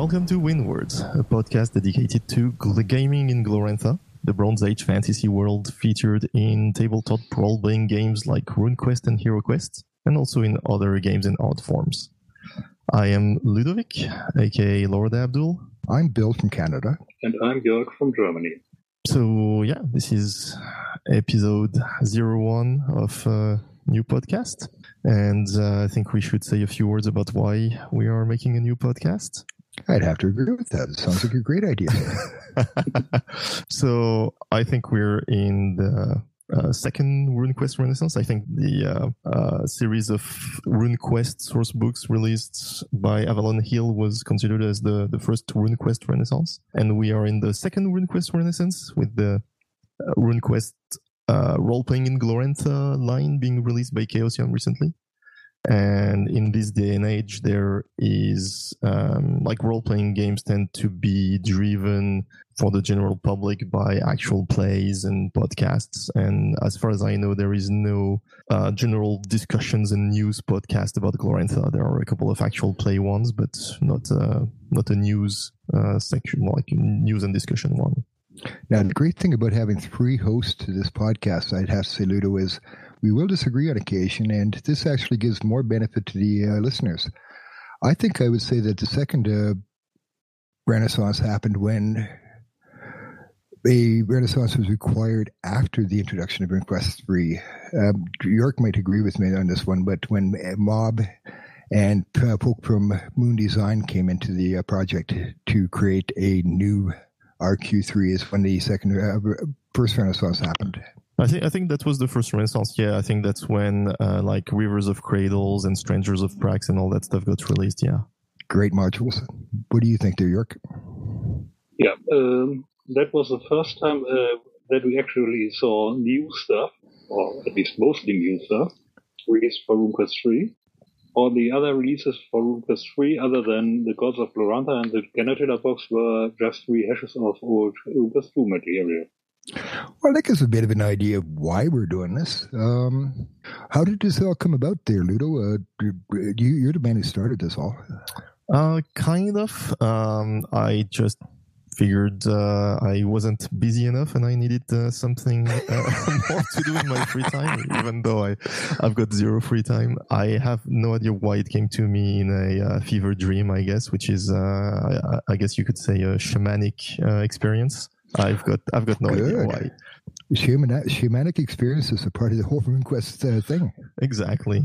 Welcome to Wind Words, a podcast dedicated to gl- gaming in Glorantha, the Bronze Age fantasy world featured in tabletop role-playing games like RuneQuest and HeroQuest, and also in other games and art forms. I am Ludovic, aka Lord Abdul. I'm Bill from Canada. And I'm Jörg from Germany. So yeah, this is episode zero one of uh, new podcast, and uh, I think we should say a few words about why we are making a new podcast. I'd have to agree with that. It sounds like a great idea. so I think we're in the uh, second RuneQuest Renaissance. I think the uh, uh, series of RuneQuest source books released by Avalon Hill was considered as the, the first RuneQuest Renaissance. And we are in the second RuneQuest Renaissance with the uh, RuneQuest uh, role playing in Glorantha line being released by Chaosium recently. And in this day and age, there is um, like role playing games tend to be driven for the general public by actual plays and podcasts. And as far as I know, there is no uh, general discussions and news podcast about Glorantha. There are a couple of actual play ones, but not uh, not a news uh, section like news and discussion one. Now, the great thing about having three hosts to this podcast, I'd have to say, Ludo, is we will disagree on occasion, and this actually gives more benefit to the uh, listeners. I think I would say that the second uh, Renaissance happened when a Renaissance was required after the introduction of RuneQuest 3. Um, Jörg might agree with me on this one, but when Mob and uh, folk from Moon Design came into the uh, project to create a new RQ3 is when the second uh, first Renaissance happened. I think I think that was the first Renaissance. Yeah, I think that's when uh, like Rivers of Cradles and Strangers of Prax and all that stuff got released. Yeah, great modules. What do you think, there, Jörg? Yeah, um, that was the first time uh, that we actually saw new stuff, or at least mostly new stuff, released for RuneQuest 3. All the other releases for RuneQuest 3, other than the Gods of Glorantha and the Genertela box, were just rehashes of old RuneQuest 2 material. Well, that gives a bit of an idea of why we're doing this. Um, how did this all come about there, Ludo? Uh, you, are the man who started this all. Uh, kind of. Um, I just figured uh, I wasn't busy enough and I needed uh, something uh, more to do in my free time, even though I, I've got zero free time. I have no idea why it came to me in a uh, fever dream, I guess, which is, uh, I, I, guess you could say, a shamanic uh, experience. I've got I've got no Good. idea why. Human, shamanic experience is a part of the whole RuneQuest uh, thing. Exactly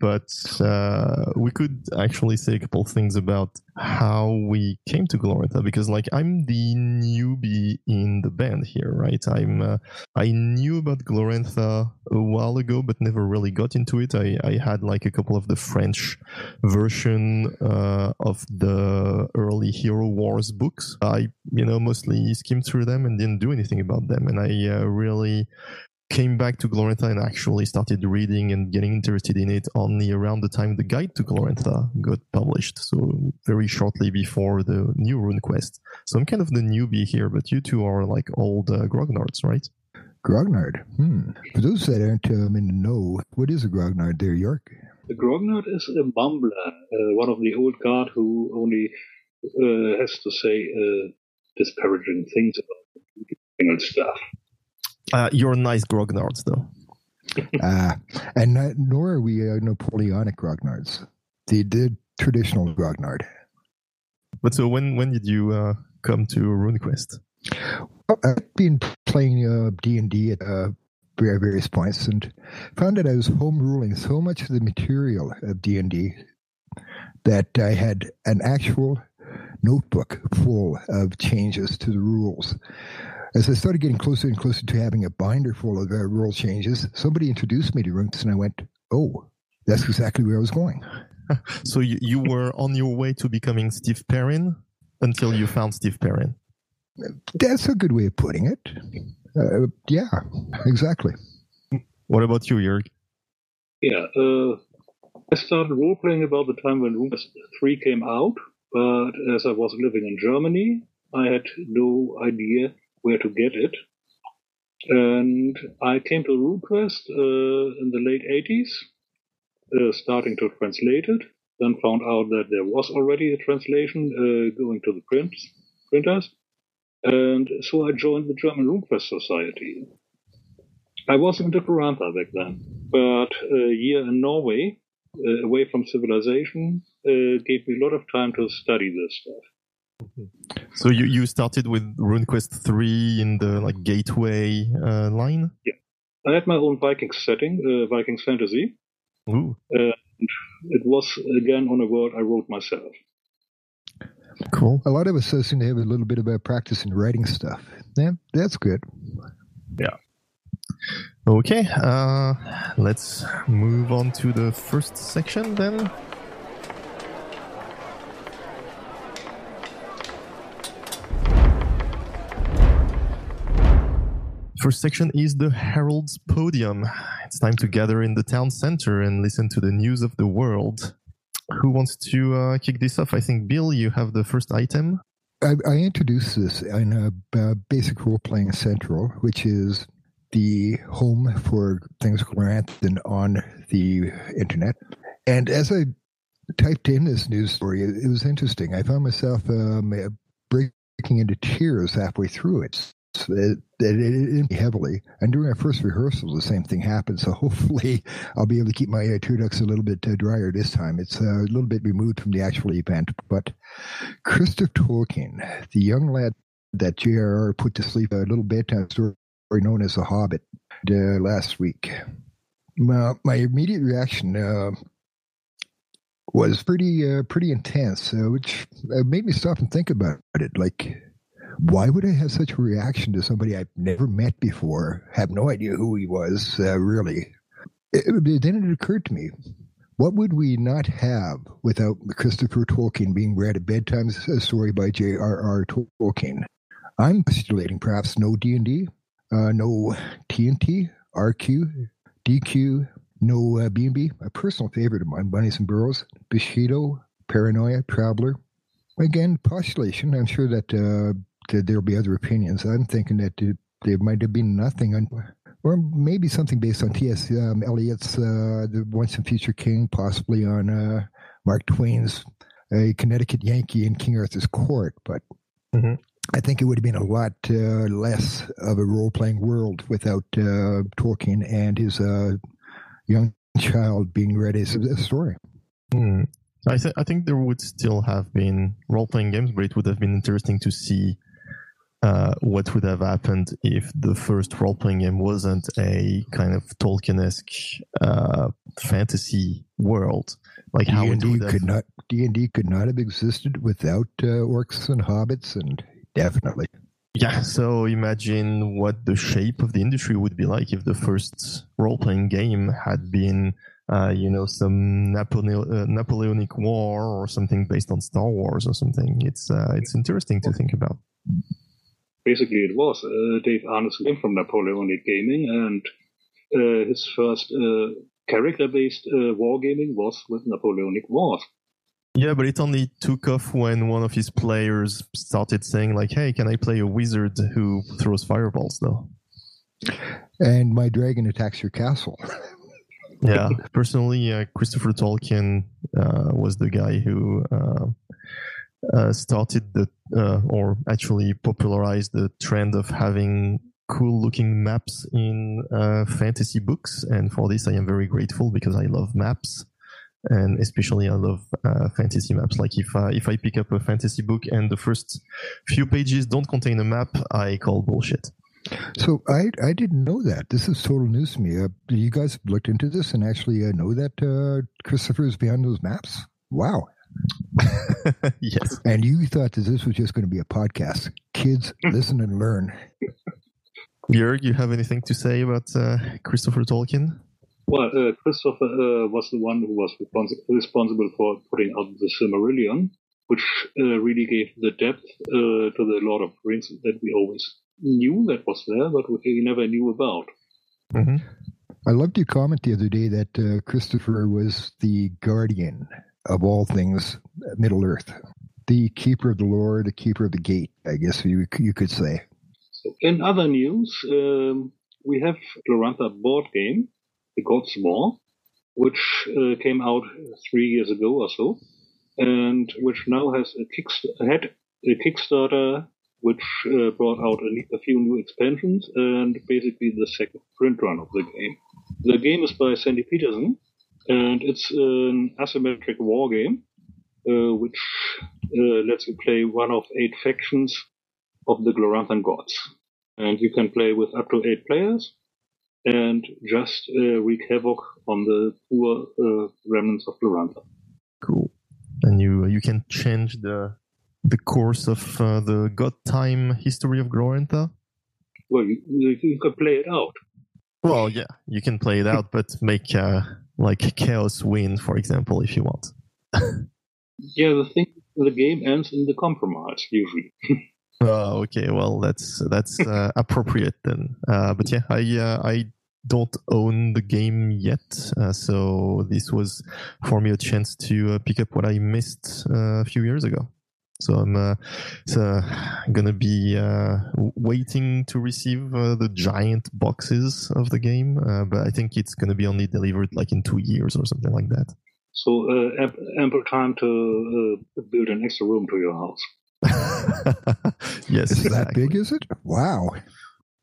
but uh, we could actually say a couple things about how we came to Glorantha because, like, I'm the newbie in the band here, right? I'm uh, I knew about Glorantha a while ago, but never really got into it. I, I had like a couple of the French version uh, of the early Hero Wars books. I, you know, mostly skimmed through them and didn't do anything about them, and I uh, really came back to Glorantha and actually started reading and getting interested in it only around the time the guide to Glorantha got published. So very shortly before the new RuneQuest. So I'm kind of the newbie here, but you two are like old uh, grognards, right? Grognard. Hmm. For those that aren't um, in the know, what is a grognard there, Jörg? A grognard is a mumbler, uh, one of the old guard who only uh, has to say uh, disparaging things about stuff. Uh, you're nice grognards, though. uh, and not, nor are we uh, Napoleonic grognards. The, the traditional grognard. But so when when did you uh, come to RuneQuest? Well, I've been playing uh, D and D at uh, various points, and found that I was home ruling so much of the material of D and D that I had an actual notebook full of changes to the rules. As I started getting closer and closer to having a binder full of uh, rule changes, somebody introduced me to Runks, and I went, "Oh, that's exactly where I was going." so you, you were on your way to becoming Steve Perrin until you found Steve Perrin. That's a good way of putting it. Uh, yeah, exactly. What about you, Jörg? Yeah, uh, I started role playing about the time when RuneQuest 3 came out, but as I was living in Germany, I had no idea where to get it. And I came to RuneQuest uh, in the late 80s, uh, starting to translate it. then found out that there was already a translation uh, going to the print, printers. And so I joined the German RuneQuest Society. I was in Glorantha back then, but a year in Norway, uh, away from civilization, uh, gave me a lot of time to study this stuff. So you, you started with RuneQuest 3 in the like gateway uh, line? Yeah. I had my own Viking setting, uh, Vikings Fantasy. Ooh. it was again on a world I wrote myself. Cool. A lot of us seem to have a little bit about practice in writing stuff. Yeah, that's good. Yeah. Okay, uh, let's move on to the first section then. First section is the Herald's Podium. It's time to gather in the town center and listen to the news of the world. Who wants to uh, kick this off? I think, Bill, you have the first item. I, I introduced this in a, basic role playing central, which is the home for things Gloranthan on the internet. And as I typed in this news story, it, it was interesting. I found myself um, breaking into tears halfway through it it, it, it, heavily. And during our first rehearsal, the same thing happened. So hopefully, I'll be able to keep my uh, tear ducts a little bit uh, drier this time. It's uh, a little bit removed from the actual event. But Christopher Tolkien, the young lad that J.R.R. put to sleep, a little bedtime story known as The Hobbit, uh, last week. my immediate reaction uh, was pretty uh, pretty intense, which made me stop and think about it. Like why would I have such a reaction to somebody I've never met before, have no idea who he was, uh, really? It, then it occurred to me, what would we not have without Christopher Tolkien being read a bedtime story by J.R.R. Tolkien? I'm postulating perhaps no D&D, uh, no TNT, RQ, DQ, no uh, B&B, a personal favorite of mine, Bunnies and Burrows, Bushido, Paranoia, Traveler. Again, postulation. I'm sure that uh, there'll be other opinions. I'm thinking that there might have been nothing on, or maybe something based on T.S. Um, Eliot's uh, The Once and Future King, possibly on uh, Mark Twain's A Connecticut Yankee in King Arthur's Court. But mm-hmm. I think it would have been a lot uh, less of a role playing world without uh, Tolkien and his uh, young child being read as a story. Mm. I, th- I think there would still have been role playing games, but it would have been interesting to see uh, what would have happened if the first role playing game wasn't a kind of Tolkien esque uh, fantasy world. Like how D&D could not D and D could not have existed without uh, orcs and hobbits, and definitely. Yeah, so imagine what the shape of the industry would be like if the first role playing game had been, uh, you know, some uh, Napoleonic War or something based on Star Wars or something. It's uh, it's interesting to think about basically it was. Uh, Dave Arneson came from Napoleonic Gaming, and uh, his first uh, character-based uh, wargaming was with Napoleonic Wars. Yeah, but it only took off when one of his players started saying like, "Hey, can I play a wizard who throws fireballs?" Though. And my dragon attacks your castle. yeah, personally, uh, Christopher Tolkien uh, was the guy who uh, started the uh, or actually popularized the trend of having cool looking maps in uh, fantasy books and for this i am very grateful because i love maps and especially i love uh, fantasy maps like if I, if i pick up a fantasy book and the first few pages don't contain a map i call bullshit so I I didn't know that. This is total news to me. Uh, you guys looked into this and actually uh, know that uh, Christopher is behind those maps. Wow. yes. And you thought that this was just going to be a podcast. Kids, listen and learn. Jörg, you have anything to say about uh, Christopher Tolkien? Well, uh, Christopher uh, was the one who was respons- responsible for putting out the Silmarillion, which uh, really gave the depth uh, to the Lord of the Rings that we always knew that was there, but we never knew about. Mm-hmm. I loved your comment the other day that uh, Christopher was the guardian of all things Middle Earth, the keeper of the lore, the keeper of the gate, I guess you you could say. In other news, um, we have Glorantha board game, The God's War, which uh, came out three years ago or so, and which now has a, kick, had a Kickstarter which uh, brought out a, a, few new expansions and basically the second print run of the game. The game is by Sandy Petersen, and it's an asymmetric war game, uh, which uh, lets you play one of eight factions of the Gloranthan gods. And you can play with up to eight players and just uh, wreak havoc on the poor uh, remnants of Glorantha. Cool. And you you can change the the course of uh, the god time history of Glorantha? Well, you, you can play it out. Well, yeah, you can play it out, but make uh, like chaos win, for example, if you want. yeah, the thing, the game ends in the compromise usually. oh, okay. Well, that's that's uh, appropriate then. Uh, but yeah, I uh, I don't own the game yet, uh, so this was for me a chance to pick up what I missed a few years ago. So I'm uh, so gonna be uh, waiting to receive uh, the giant boxes of the game, uh, but I think it's gonna be only delivered like in two years or something like that. So uh, ample time to uh, build an extra room to your house. yes, is exactly. that big? Is it? Wow.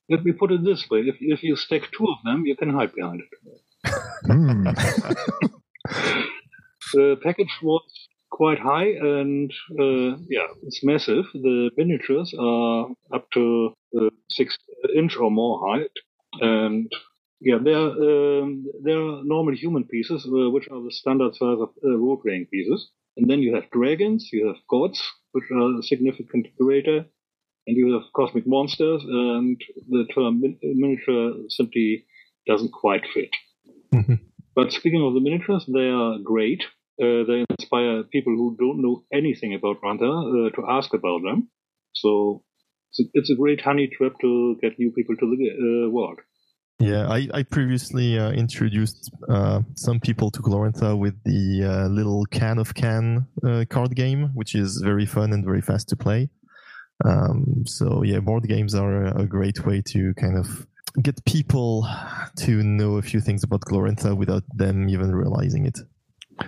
Let me put it this way: if if you stack two of them, you can hide behind it. mm. the package was quite high and uh, yeah, it's massive. The miniatures are up to uh, six inch or more height, and yeah, they're um, they're normal human pieces, uh, which are the standard size of uh, role playing pieces. And then you have dragons, you have gods, which are significantly greater, and you have cosmic monsters, and the term min- miniature simply doesn't quite fit. Mm-hmm. But speaking of the miniatures, they are great. Uh, they inspire people who don't know anything about Ranta uh, to ask about them. So it's a, great honey trap to get new people to the uh, world. Yeah, I, I previously uh, introduced uh, some people to Glorantha with the uh, little Khan of Khans card game, which is very fun and very fast to play. Um, so yeah, board games are a, a great way to kind of get people to know a few things about Glorantha without them even realizing it.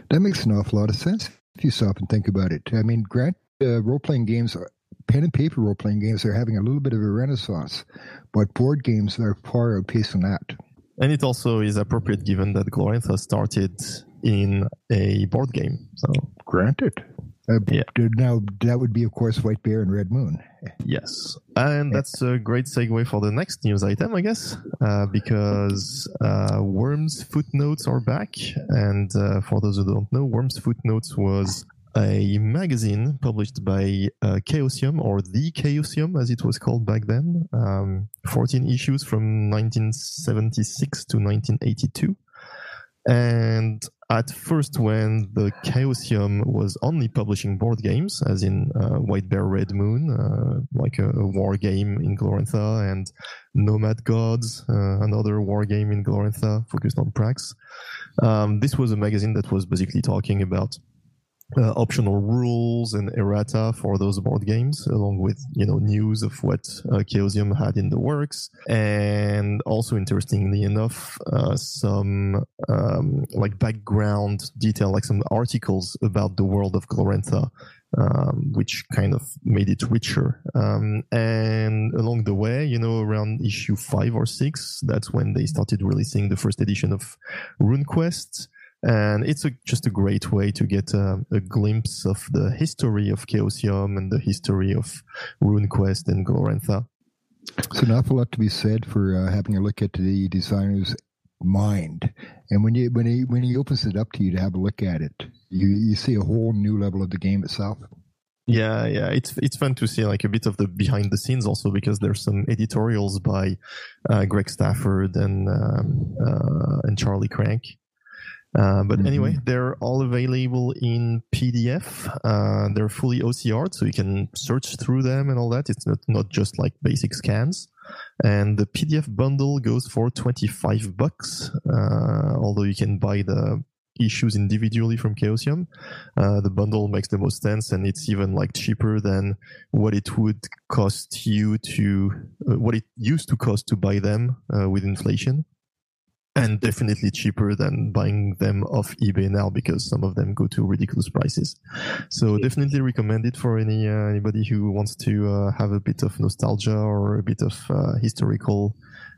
That makes an awful lot of sense if you stop and think about it. I mean, grant uh, role playing games, are, pen and paper role playing games are having a little bit of a renaissance, but board games are far outpacing that. And it also is appropriate given that Glorantha started in a board game. So granted. Uh, yeah. Now that would be, of course, White Bear and Red Moon. Yes, and that's a great segue for the next news item, I guess, uh, because uh, Wyrms Footnotes are back, and uh, for those who don't know, Wyrms Footnotes was a magazine published by uh, Chaosium, or the Chaosium as it was called back then. Um, 14 issues from 1976 to 1982. And at first, when the Chaosium was only publishing board games, as in uh, White Bear Red Moon, uh, like a, a, war game in Glorantha, and Nomad Gods, uh, another war game in Glorantha focused on Prax, um, this was a magazine that was basically talking about uh, optional rules and errata for those board games, along with you know news of what uh, Chaosium had in the works, and also interestingly enough, uh, some um, like background detail, like some articles about the world of Glorantha, um, which kind of made it richer. Um, and along the way, you know, around issue five or six, that's when they started releasing the first edition of RuneQuest and it's a, just a great way to get a, a, glimpse of the history of Chaosium and the history of RuneQuest and Glorantha. It's an awful lot to be said for uh, having a look at the designer's mind, and when you when he when he opens it up to you to have a look at it, you you see a whole new level of the game itself. Yeah, yeah, it's it's fun to see like a bit of the behind the scenes also because there's some editorials by uh, Greg Stafford and um, uh, and Charlie Krank uh, but mm-hmm. anyway, they're all available in PDF. Uh, they're fully OCR, so you can search through them and all that. It's not, not just like basic scans. And the PDF bundle goes for 25 bucks, uh, although you can buy the issues individually from Chaosium. Uh, the bundle makes the most sense, and it's even like cheaper than what it would cost you to, uh, what it used to cost to buy them with inflation. And definitely cheaper than buying them off eBay now because some of them go to ridiculous prices. So definitely recommend it for any uh, anybody who wants to uh, have a bit of nostalgia or a bit of uh, historical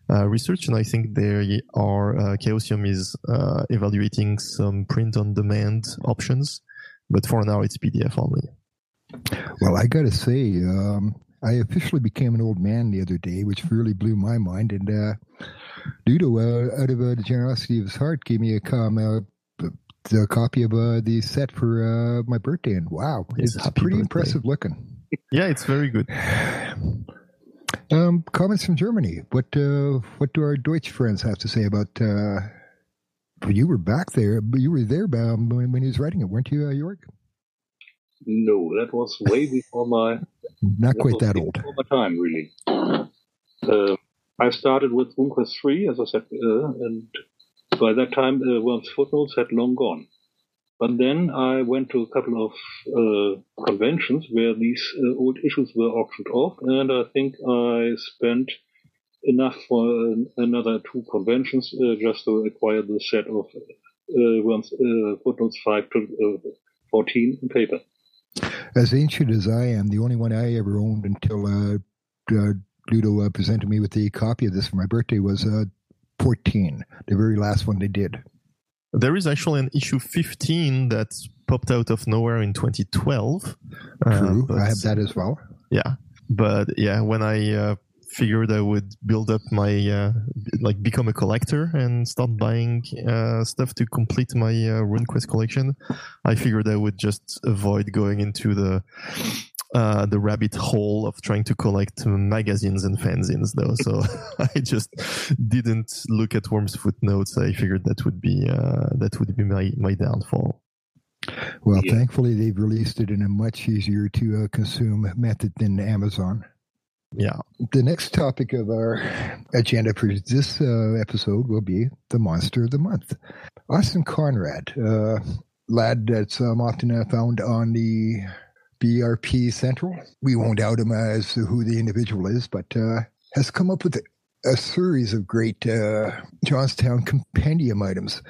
uh, research. And I think there are uh, Chaosium is uh, evaluating some print on demand options, but for now it's PDF only. Well, I got to say, um, I officially became an old man the other day, which really blew my mind. And Ludo, uh, out of uh, the generosity of his heart, gave me a, com- uh, a copy of uh, the set for uh, my birthday. And wow, it's, it's pretty birthday. impressive looking. Yeah, it's very good. Um, comments from Germany. What uh, what do our Deutsch friends have to say about? Uh, you were back there, but you were there when, when he was writing it, weren't you, uh, Jörg? No, that was way before my. Not quite that old. Before my time, really. Uh, I started with RuneQuest 3, as I said, uh, and by that time, uh, Wyrms Footnotes had long gone. But then I went to a couple of uh, conventions where these uh, old issues were auctioned off, and I think I spent enough for another two conventions uh, just to acquire the set of Wyrms uh, Footnotes 5 to uh, 14 in paper. As ancient as I am, the only one I ever owned until uh, Ludo presented me with the copy of this for my birthday was 14, the very last one they did. There is actually an issue 15 that popped out of nowhere in 2012. Uh, True, uh, I have that as well. Yeah, but yeah, when I uh, figured I would build up my uh, like become a collector and start buying uh, stuff to complete my uh, RuneQuest collection, I figured I would just avoid going into the uh, the rabbit hole of trying to collect magazines and fanzines though. So i just didn't look at wyrms footnotes. I figured that would be uh, that would be my, my downfall. Well yeah. thankfully they've released it in a much easier to uh, consume method than amazon yeah the next topic of our agenda for this uh, episode will be the monster of the month austin conrad uh, lad that's um, often uh, found on the BRP Central. We won't out him as to who the individual is, but uh, has come up with a, a series of great uh, Jonstown compendium items.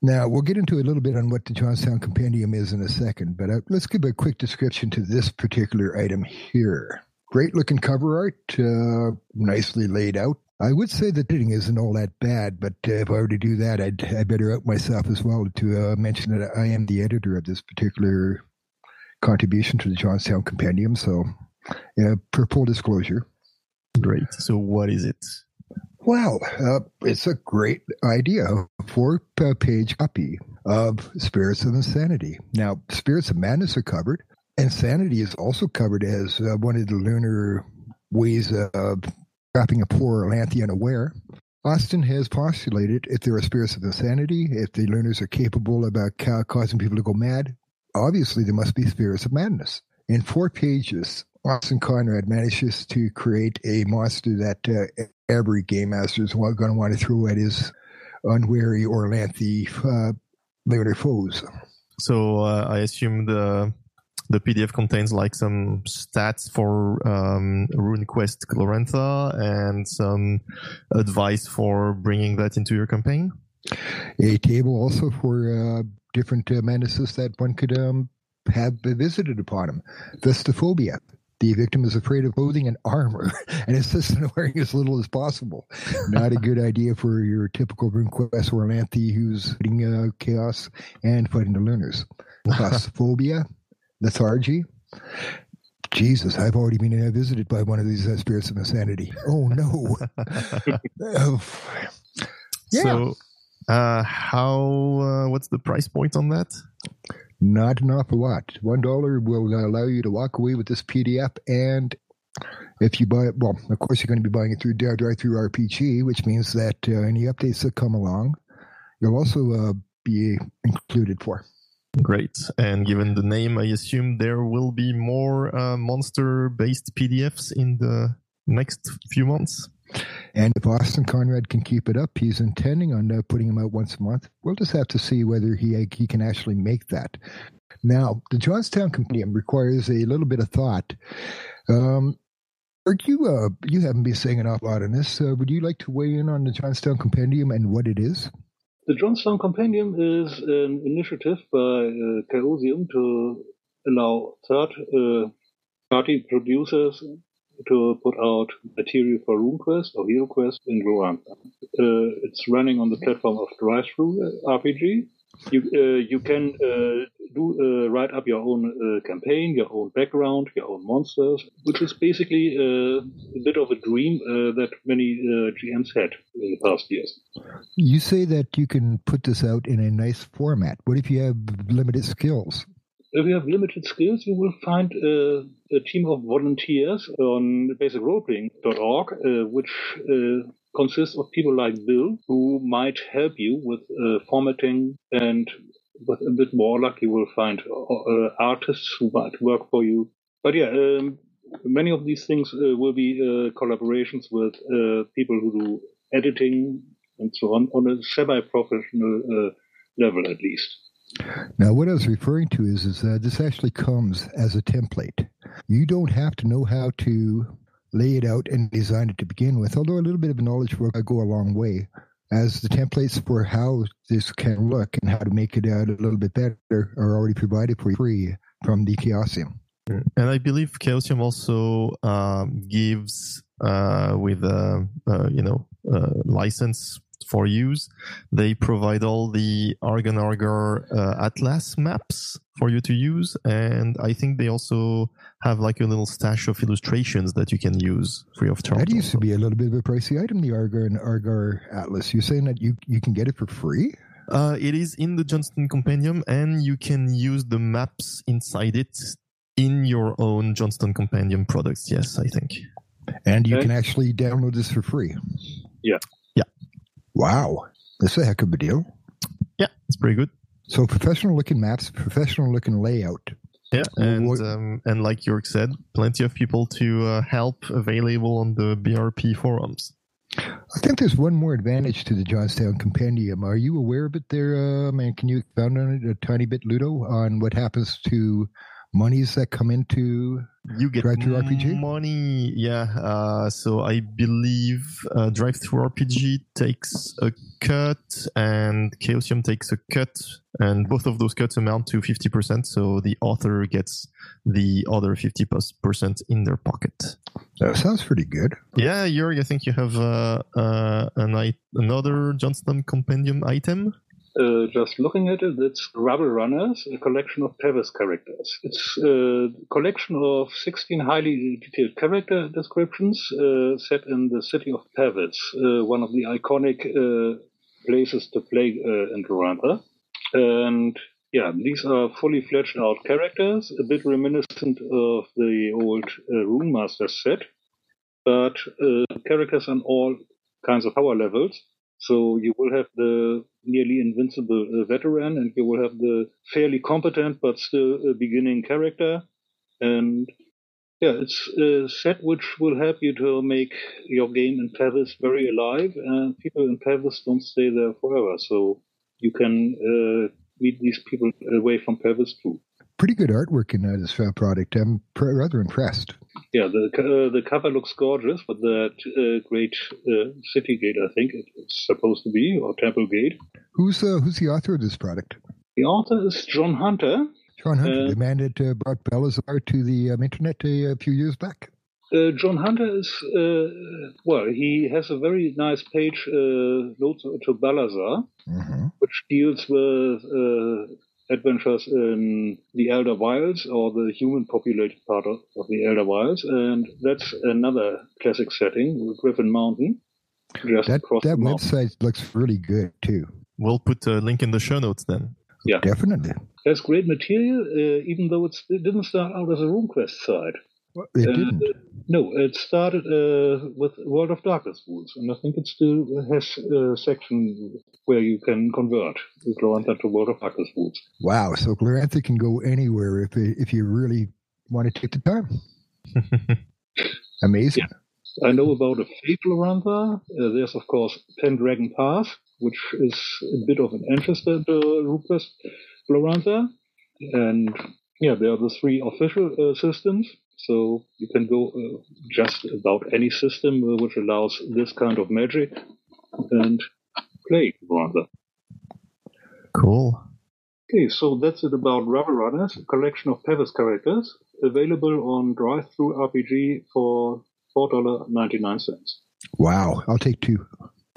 Now, we'll get into a little bit on what the Jonstown compendium is in a second, but uh, let's give a quick description to this particular item here. Great looking cover art, uh, nicely laid out. I would say the editing isn't all that bad, but uh, if I were to do that, I'd, I'd better out myself as well to uh, mention that I am the editor of this particular contribution to the Jonstown Compendium. So, yeah, for full disclosure. Great. So, what is it? Well, uh, it's a great idea. Four page copy of Spirits of Insanity. Now, Spirits of Madness are covered. Insanity is also covered as uh, one of the lunar ways of trapping a poor Orlanthi unaware. Austin has postulated if there are spirits of insanity, if the lunars are capable of uh, causing people to go mad, obviously there must be spirits of madness. In four pages, Austin Conrad manages to create a monster that uh, every game master is going to want to throw at his unwary Orlanthi uh, lunar foes. So uh, I assume the the PDF contains like some stats for um, RuneQuest Glorantha and some advice for bringing that into your campaign. A table also for uh, different uh, menaces that one could um, have visited upon him. Vestophobia. The victim is afraid of clothing and armor and insists on wearing as little as possible. Not a good idea for your typical RuneQuest Orlanthi who's fighting uh, chaos and fighting the lunars. Claustrophobia, lethargy. Jesus, I've already been uh, visited by one of these uh, spirits of insanity. Oh no. yeah. So uh, how? Uh, what's the price point on that? Not an awful lot. One dollar will allow you to walk away with this PDF, and if you buy it, well, of course you're going to be buying it through DriveThru RPG, which means that uh, any updates that come along, you'll also uh, be included for. Great. And given the name, I assume there will be more uh, monster-based PDFs in the next few months. And if Austin Conrad can keep it up, he's intending on uh, putting him out once a month. We'll just have to see whether he he can actually make that. Now, the Jonstown Compendium requires a little bit of thought. Um, Art, you uh, you haven't been saying an awful lot on this. Uh, would you like to weigh in on the Jonstown Compendium and what it is? The Jonstown Compendium is an initiative by uh, Chaosium to allow third uh, party producers to put out material for RuneQuest or HeroQuest in Glorantha. Uh, it's running on the platform of DriveThru RPG. You uh, you can uh, do uh, write up your own uh, campaign, your own background, your own monsters, which is basically uh, a bit of a dream that many GMs had in the past years. You say that you can put this out in a nice format. What if you have limited skills? if you have limited skills, you will find uh, a team of volunteers on basicroleplaying.org, uh, which uh, consists of people like Bill, who might help you with uh, formatting, and with a bit more luck, you will find uh, artists who might work for you. But yeah, um, many of these things uh, will be collaborations with people who do editing and so on, on a semi-professional level at least. Now, what I was referring to is, is that this actually comes as a template. You don't have to know how to lay it out and design it to begin with, although a little bit of knowledge will go a long way, as the templates for how this can look and how to make it out a little bit better are already provided for free from the Chaosium. And I believe Chaosium also um, gives, uh, with a uh, uh, you know uh, license for use. They provide all the Argan Argar uh, Atlas maps for you to use. And I think they also have like a little stash of illustrations that you can use free of charge. That used also. to be a little bit of a pricey item, the Argar and Argar Atlas. You're saying that you, you can get it for free? Uh, it is in the Jonstown Compendium, and you can use the maps inside it in your own Jonstown Compendium products. Yes, I think. And you okay. can actually download this for free. Yeah. Wow, that's a heck of a deal. Yeah, it's pretty good. So professional looking maps, professional looking layout. Yeah, and um, and like Jörg said, plenty of people to uh, help available on the BRP forums. I think there's one more advantage to the Jonstown Compendium. Are you aware of it there, um, and can you expound on it a tiny bit, Ludo, on what happens to monies that come into you get DriveThru RPG? Money, yeah. Uh, so I believe uh, Through RPG takes a cut and Chaosium takes a cut, and both of those cuts amount to fifty percent. So the author gets the other fifty percent in their pocket. That sounds pretty good. Yeah, Jörg, I think you have uh, uh, an, another Jonstown Compendium item uh, just looking at it, it's Rubble Runners, a collection of Pavis characters. It's a collection of 16 highly detailed character descriptions uh, set in the city of Pavis, uh, one of the iconic uh, places to play uh, in Glorantha. And yeah, these are fully fledged out characters, a bit reminiscent of the old uh, Rune Master set, but characters on all kinds of power levels. So you will have the nearly invincible uh, veteran, and you will have the fairly competent but still uh, beginning character. And yeah, it's a set which will help you to make your game in Pavis very alive, and people in Pavis don't stay there forever. So you can uh, meet these people away from Pavis too pretty good artwork in uh, this product. I'm pr- rather impressed. Yeah, the uh, the cover looks gorgeous but that uh, great uh, city gate. I think it's supposed to be or temple gate. Who's uh, who's the author of this product? The author is Jon Hunter. Jon Hunter, the man that brought Balazar to the um, internet a, a, few years back. Jon Hunter is well. He has a very nice page, notes to Balazar, mm-hmm. which deals with adventures in the Elder Wilds or the human populated part of, of the Elder Wilds, and that's another classic setting, Griffin Mountain. Just that that website looks really good too. We'll put a link in the show notes then. Yeah, definitely. That's great material, uh, even though it didn't start out as a RuneQuest site. It uh, didn't. No, it started uh, with World of Darkness rules, and I think it still has a section where you can convert Glorantha to World of Darkness rules. Wow! So Glorantha can go anywhere if it, if you really want to take the time. Amazing. Yeah. I know about a Fate Glorantha. Uh, there's of course Pendragon Pass, which is a bit of an ancestor to RuneQuest Glorantha, and yeah, there are the three official uh, systems So you can go uh, just about any system uh, which allows this kind of magic and play rather. Cool. Okay, so that's it about Rubble Runners, a collection of Pavis characters, available on Drive-Thru RPG for $4.99. Wow, I'll take two.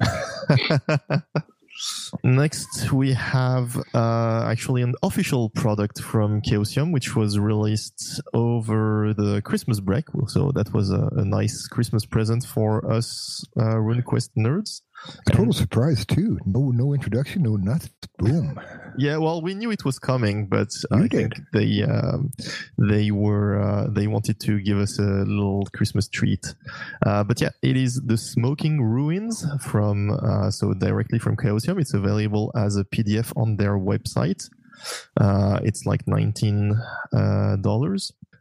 Next, we have uh, actually an official product from Chaosium, which was released over the Christmas break. So that was a, a nice Christmas present for us uh, RuneQuest nerds. Total surprise too. No, no introduction, no nothing. Boom. Yeah, well, we knew it was coming, but You I did. think they um, they were uh, they wanted to give us a little Christmas treat. Uh, but yeah, it is the Smoking Ruins from uh, so directly from Chaosium. It's available as a PDF on their website. Uh, it's like nineteen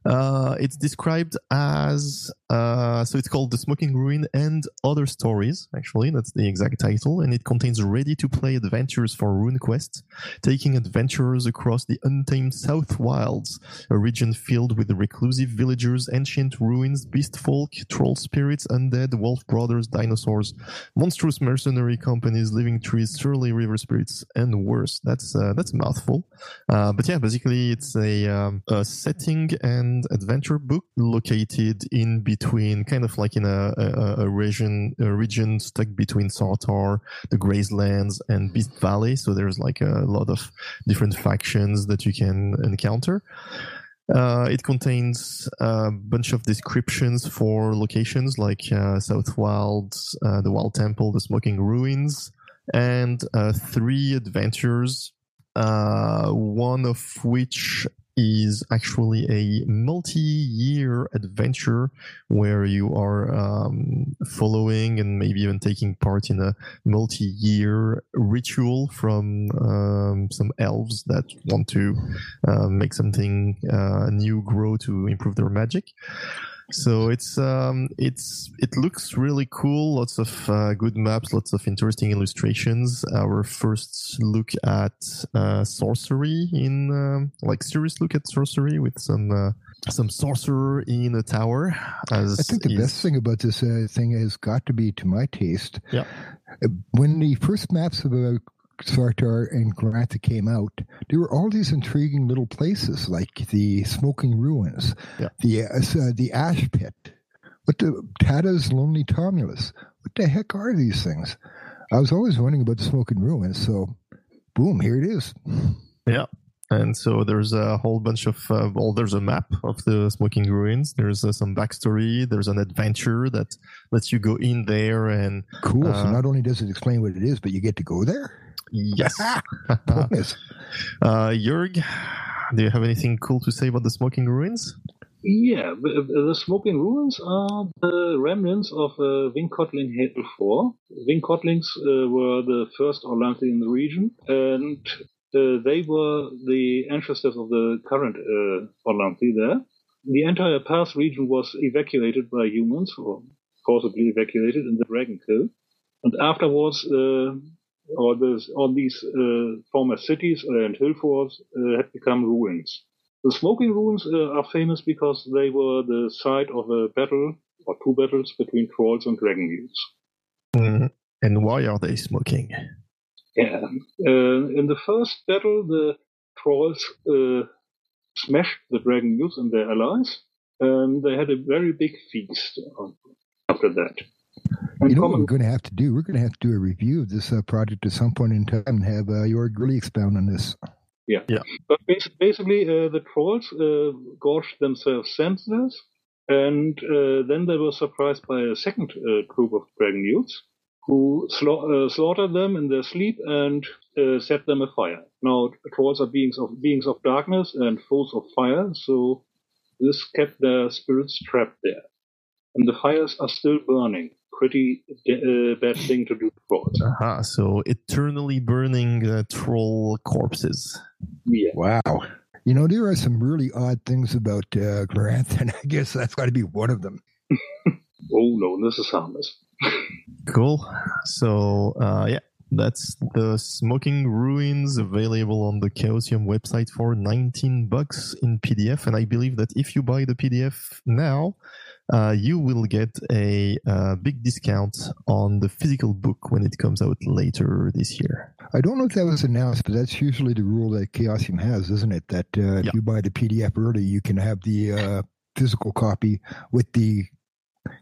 uh. It's described as uh, so it's called the Smoking Ruin and Other Stories. Actually, that's the exact title, and it contains ready-to-play adventures for RuneQuest, taking adventurers across the untamed South Wilds, a region filled with reclusive villagers, ancient ruins, beast folk, troll spirits, undead, wolf brothers, dinosaurs, monstrous mercenary companies, living trees, surly river spirits, and worse. That's uh, that's a mouthful. Uh, but yeah, basically, it's a, um, a setting and adventure book located in between, kind of like in a, a, a region, a region stuck between Sartar, the Grazelands, and Beast Valley. So there's like a lot of different factions that you can encounter. Uh, it contains a bunch of descriptions for locations like uh, South Wild, uh, the Wild Temple, the Smoking Ruins, and uh, three adventures, uh, one of which is actually a multi-year adventure where you are um, following and maybe even taking part in a multi-year ritual from um, some elves that want to uh, make something uh, new grow to improve their magic. So it's um, it's it looks really cool. Lots of uh, good maps, lots of interesting illustrations. Our first look at uh, sorcery in um, like serious look at sorcery with some uh, some sorcerer in a tower. As I think the is- best thing about this uh, thing has got to be, to my taste, Yeah. uh, when the first maps of Sartar and Grantha came out, there were all these intriguing little places like the Smoking Ruins, Yeah. the uh, uh, the Ash Pit, what the Tata's Lonely Tumulus. What the heck are these things? I was always wondering about the Smoking Ruins, so boom, here it is. Yeah. And so there's a whole bunch of, uh, well, there's a map of the Smoking Ruins. There's uh, some backstory. There's an adventure that lets you go in there and Cool. so Uh, not only does it explain what it is, but you get to go there. Yes. Bonus. uh, Jörg, do you have anything cool to say about the Smoking Ruins? Yeah, the, the Smoking Ruins are the remnants of uh, Vingkotling Hill 4. Vingkotlings uh, were the first Orlanthi in the region, and uh, they were the ancestors of the current uh, Orlanthi there. The entire Pass region was evacuated by humans, or forcibly evacuated in the Dragon Kill. And afterwards, uh, all, this, all these uh, former cities and hill forts uh, had become ruins. The Smoking Ruins uh, are famous because they were the site of a battle or two battles between trolls and dragon youths. Mm, And why are they smoking? Yeah. Uh, in the first battle, the trolls uh, smashed the dragon youths and their allies, and they had a very big feast after that. And You know what we're going to have to do? We're going to have to do a review of this uh, project at some point in time and have uh, Jörg really expound on this. Yeah. yeah. But basically, uh, the trolls uh, gorged themselves senseless, and uh, then they were surprised by a second uh, group of dragon youths who sla- uh, slaughtered them in their sleep and uh, set them afire. Now, trolls are beings of beings of darkness and foes of fire, so this kept their spirits trapped there, and the fires are still burning. Pretty uh, bad thing to do to trolls. Aha, so eternally burning uh, troll corpses. Yeah. Wow. You know, there are some really odd things about uh, Glorantha, and I guess that's got to be one of them. Oh no, this is harmless. Cool. So, uh, yeah, That's the Smoking Ruins available on the Chaosium website for 19 bucks in PDF. And I believe that if you buy the PDF now, uh, you will get a uh, big discount on the physical book when it comes out later this year. I don't know if that was announced, but that's usually the rule that Chaosium has, isn't it? That uh, if you buy the PDF early, you can have the uh, physical copy with the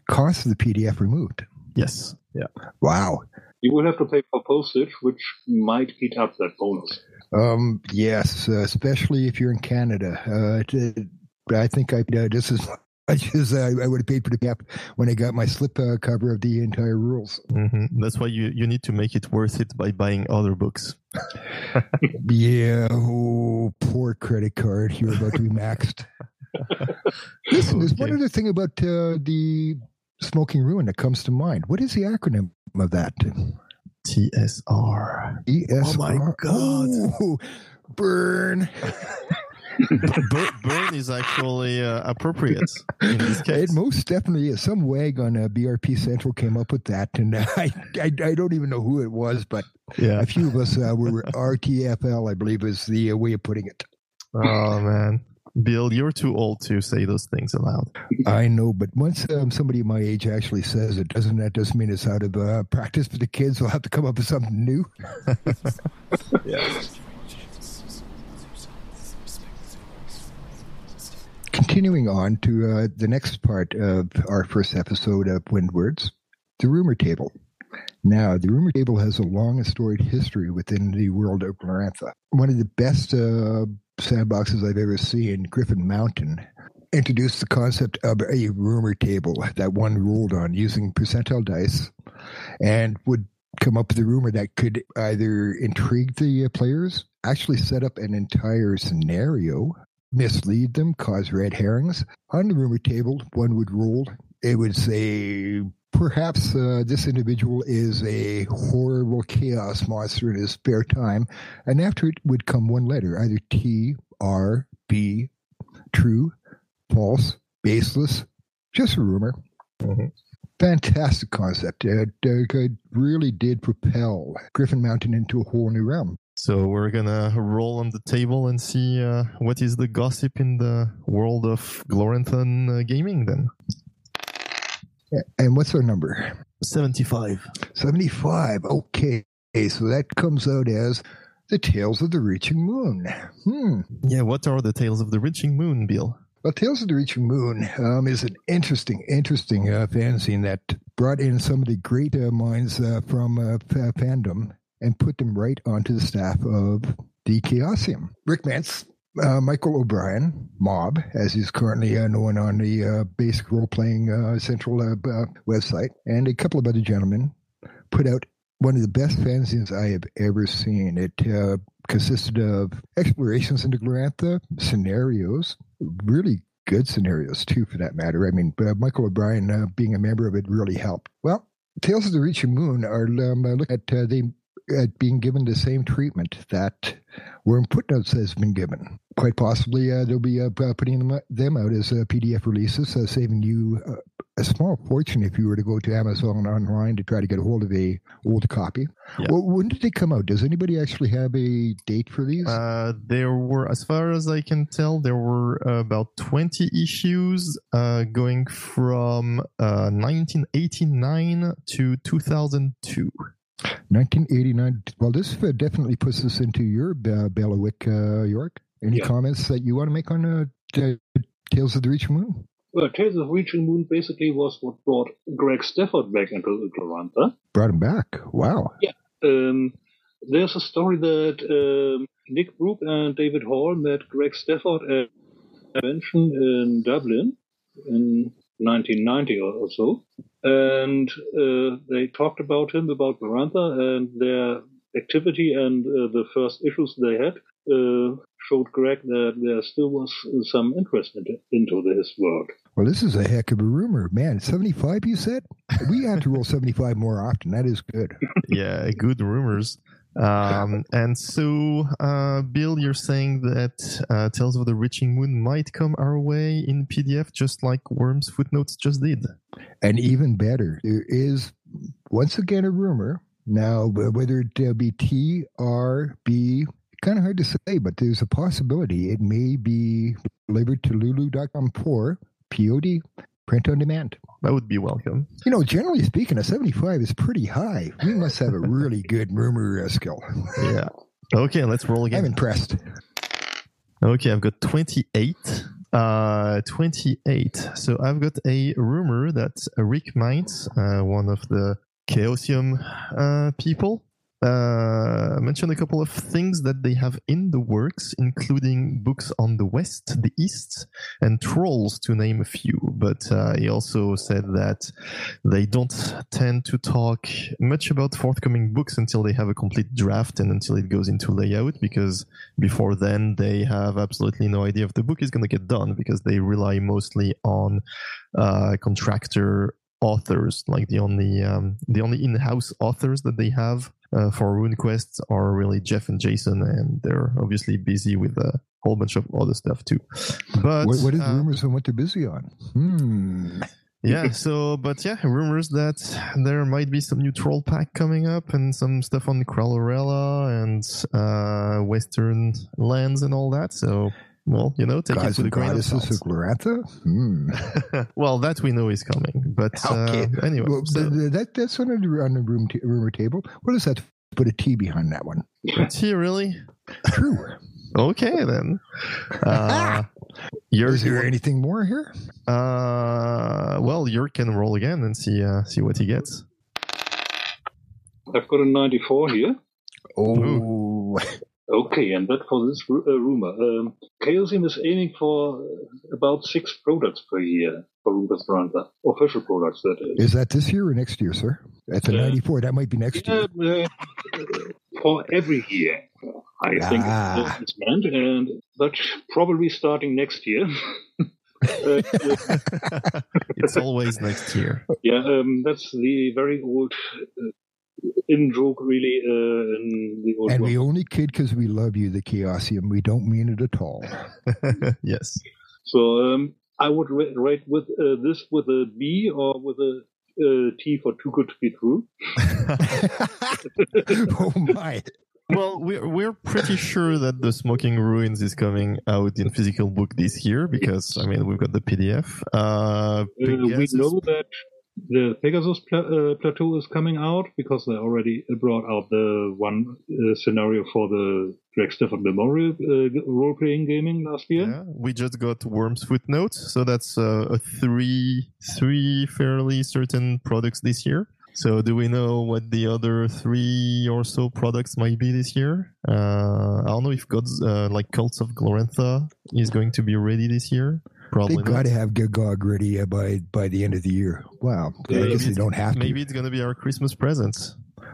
cost of the PDF removed. Yes. Yeah. Wow. You will have to pay for postage, which might eat up that bonus. Um, yes, uh, especially if you're in Canada. Uh, I think I uh, this is much as I, I, would have paid for the app when I got my slip uh, cover of the entire rules. Mm-hmm. That's why you, you need to make it worth it by buying other books. yeah. Oh, poor credit card. You're about to be maxed. Listen, there's one other thing about uh, the smoking ruin that comes to mind. What is the acronym of that? TSR. ESR. Oh my god. Ooh, burn. burn is actually uh, appropriate in this case. It most definitely is. Some wag on uh, BRP Central came up with that, and uh, I, I, I don't even know who it was, but yeah. a few of us uh, were RTFL, I believe, is the uh, way of putting it. Oh man, Bill, you're too old to say those things aloud. I know, but once um, somebody my age actually says it, doesn't that doesn't mean it's out of uh, practice for the kids? We'll have to come up with something new. yeah. Continuing on to uh, the next part of our first episode of Wind Words, the rumor table. Now, the rumor table has a long and storied history within the world of Glorantha. One of the best uh, sandboxes I've ever seen, Griffin Mountain, introduced the concept of a rumor table that one ruled on using percentile dice and would come up with a rumor that could either intrigue the uh, players, actually set up an entire scenario, mislead them, cause red herrings. On the rumor table, one would rule. It would say perhaps uh, this individual is a horrible chaos monster in his spare time, and after it would come one letter, either T, R, B, true, false, baseless, just a rumor. Mm-hmm. Fantastic concept. It, it really did propel Griffin Mountain into a whole new realm. So we're gonna roll on the table and see uh, what is the gossip in the world of Gloranthan uh, gaming then. And what's our number? 75. 75. Okay. So that comes out as the Tales of the Reaching Moon. Hmm. Yeah, what are the Tales of the Reaching Moon, Bill? Well, Tales of the Reaching Moon um, is an interesting, interesting uh, fanzine that brought in some of the great uh, minds uh, from uh, fandom and put them right onto the staff of the Chaosium. Rick Meints uh, Michael O'Brien, Mob, as he's currently uh, known on the uh, basic role playing uh, central uh, uh, website, and a couple of other gentlemen put out one of the best fanzines I have ever seen. It consisted of explorations into Glorantha, scenarios, really good scenarios too, for that matter. I mean, Michael O'Brien being a member of it really helped. Well, Tales of the Reaching Moon are um, look at they at being given the same treatment that Wyrm Footnotes has been given. Quite possibly, uh, they'll be uh, putting them, them out as uh, PDF releases, uh, saving you uh, a small fortune if you were to go to Amazon online to try to get a hold of a old copy. Yeah. Well, when did they come out? Does anybody actually have a date for these? Uh, there were, as far as I can tell, there were about 20 issues going from 1989 to 2002. 1989. Well, this uh, definitely puts us into your uh, bailiwick, uh, Jörg. Any yeah. comments that you want to make on uh, Tales of the Reaching Moon? Well, Tales of the Reaching Moon basically was what brought Greg Stafford back into the Glorantha. Brought him back. Wow. Yeah. Um, there's a story that um, Nick Brooke and David Hall met Greg Stafford at a convention in Dublin in 1990 or so and uh, they talked about him, about Glorantha, and their activity and uh, the first issues they had uh, showed Greg that there still was some interest into, into this world. Well, this is a heck of a rumor, man. Seventy-five, you said? We have to roll seventy-five more often. That is good. yeah, good rumors. Um, and so, uh, Bill, you're saying that uh, Tales of the Reaching Moon might come our way in PDF, just like Wyrm's Footnotes just did. And even better, there is once again a rumor Now, whether it be T, R, B, kind of hard to say, but there's a possibility it may be delivered to lulu.com for POD, print on demand. That would be welcome. You know, generally speaking, a 75 is pretty high. We must have a really good rumor skill. Yeah. Okay, let's roll again. I'm impressed. Okay, I've got 28. Uh, 28. So I've got a rumor that Rick Meints, uh, one of the Chaosium uh, people, uh, mentioned a couple of things that they have in the works, including books on the West, the East, and Trolls, to name a few. But uh, he also said that they don't tend to talk much about forthcoming books until they have a complete draft and until it goes into layout, because before then they have absolutely no idea if the book is going to get done, because they rely mostly on uh, contractor authors like the only um, the only in-house authors that they have uh, for RuneQuest are really Jeff and Jason, and they're obviously busy with a whole bunch of other stuff too. But what, what is uh, rumors on what they're busy on? Hmm. yeah, so but yeah, rumors that there might be some new troll pack coming up and some stuff on Kralorela and uh, Western lands and all that. So well, you know, take Gods it with and a grain of salt. of Glorantha? Hmm. well, that we know is coming, but Okay. uh, anyway. Well, so- th- th- that, that's on the, on the room t- rumor table. What is that? Put a T behind that one. But here, really? True. Okay, then. Uh, you're, is there anything more here? uh, well, Jörg can roll again and see uh, see what he gets. I've got a 94 here. Oh, Okay, and that for this ru- uh, rumor. Um, Chaosium is aiming for uh, about six products per year for Rumpus Branda. Official products, that is. is that this year or next year, sir? That's a Yeah. 94. That might be next Yeah, year. uh, for every year, I think Ah. it's meant, and but probably starting next year. uh, it's always next year. yeah, um, that's the very old uh, in joke, really, uh, in the old And world. we only kid because we love you, the Chaosium. We don't mean it at all. yes. So um, I would ra- rate with uh, this with a B or with a uh, T for too good to be true. oh, my. well, we're we're pretty sure that the Smoking Ruins is coming out in physical book this year because I mean we've got the PDF. Uh, Uh, we know that the Pegasus pla- uh, plateau is coming out because they already brought out the one uh, scenario for the Greg Stafford Memorial uh, role playing gaming last year. Yeah, we just got Wyrm's Footnote, so that's uh, a three three fairly certain products this year. So, do we know what the other three or so products might be this year? Uh, I don't know if God's uh, like Cults of Glorantha is going to be ready this year. Probably They've got to have Gagog ready uh, by, by the end of the year. Wow. Yeah, I maybe guess they it's- don't have to. Maybe it's going to be our Christmas present.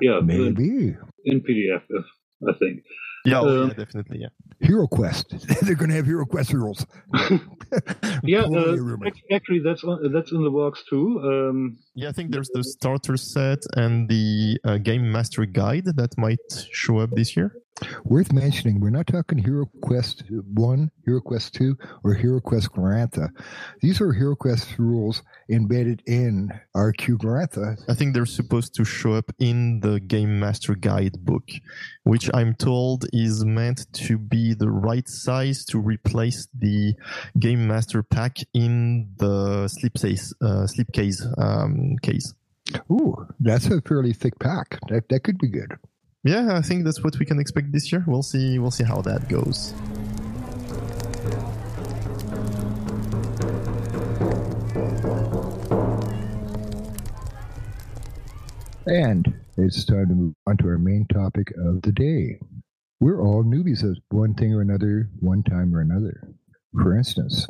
Yeah, uh, Maybe. in PDF, uh, I think. Yeah, Um, yeah, definitely. Yeah. Hero Quest. They're going to have Hero Quest rules. Yeah, Totally uh, a rumor. ac- actually, that's on- that's in the works too. Um, Yeah, I think there's the starter set and the uh, game master guide that might show up this year. Worth mentioning, we're not talking Hero Quest 1, Hero Quest 2, or Hero Quest Glorantha. These are Hero Quest rules embedded in RQ Glorantha. I think they're supposed to show up in the Game Master Guide book, which I'm told is meant to be the right size to replace the Game Master pack in the slipcase, uh, slipcase um, case. Ooh, that's a fairly thick pack. That, that could be good. Yeah, I think that's what we can expect this year. We'll see. We'll see how that goes. And it's time to move on to our main topic of the day. We're all newbies at one thing or another, one time or another. For instance,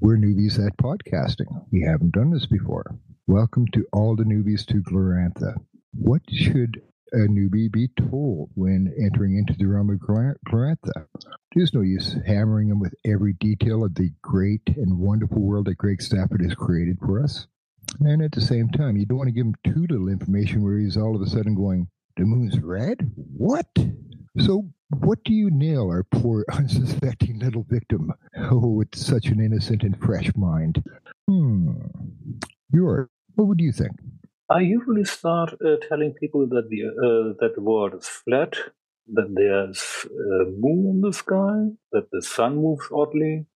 we're newbies at podcasting. We haven't done this before. Welcome to all the newbies to Glorantha. What should a newbie be told when entering into the realm of Glor- Glorantha? There's no use hammering them with every detail of the great and wonderful world that Greg Stafford has created for us. And at the same time, you don't want to give him too little information where he's all of a sudden going, the moon's red? What? So, what do you nail our poor, unsuspecting little victim? Oh, with such an innocent and fresh mind. Hmm. You're, what would you think? I usually start uh, telling people that the uh, that the world is flat, that there's a moon in the sky, that the sun moves oddly,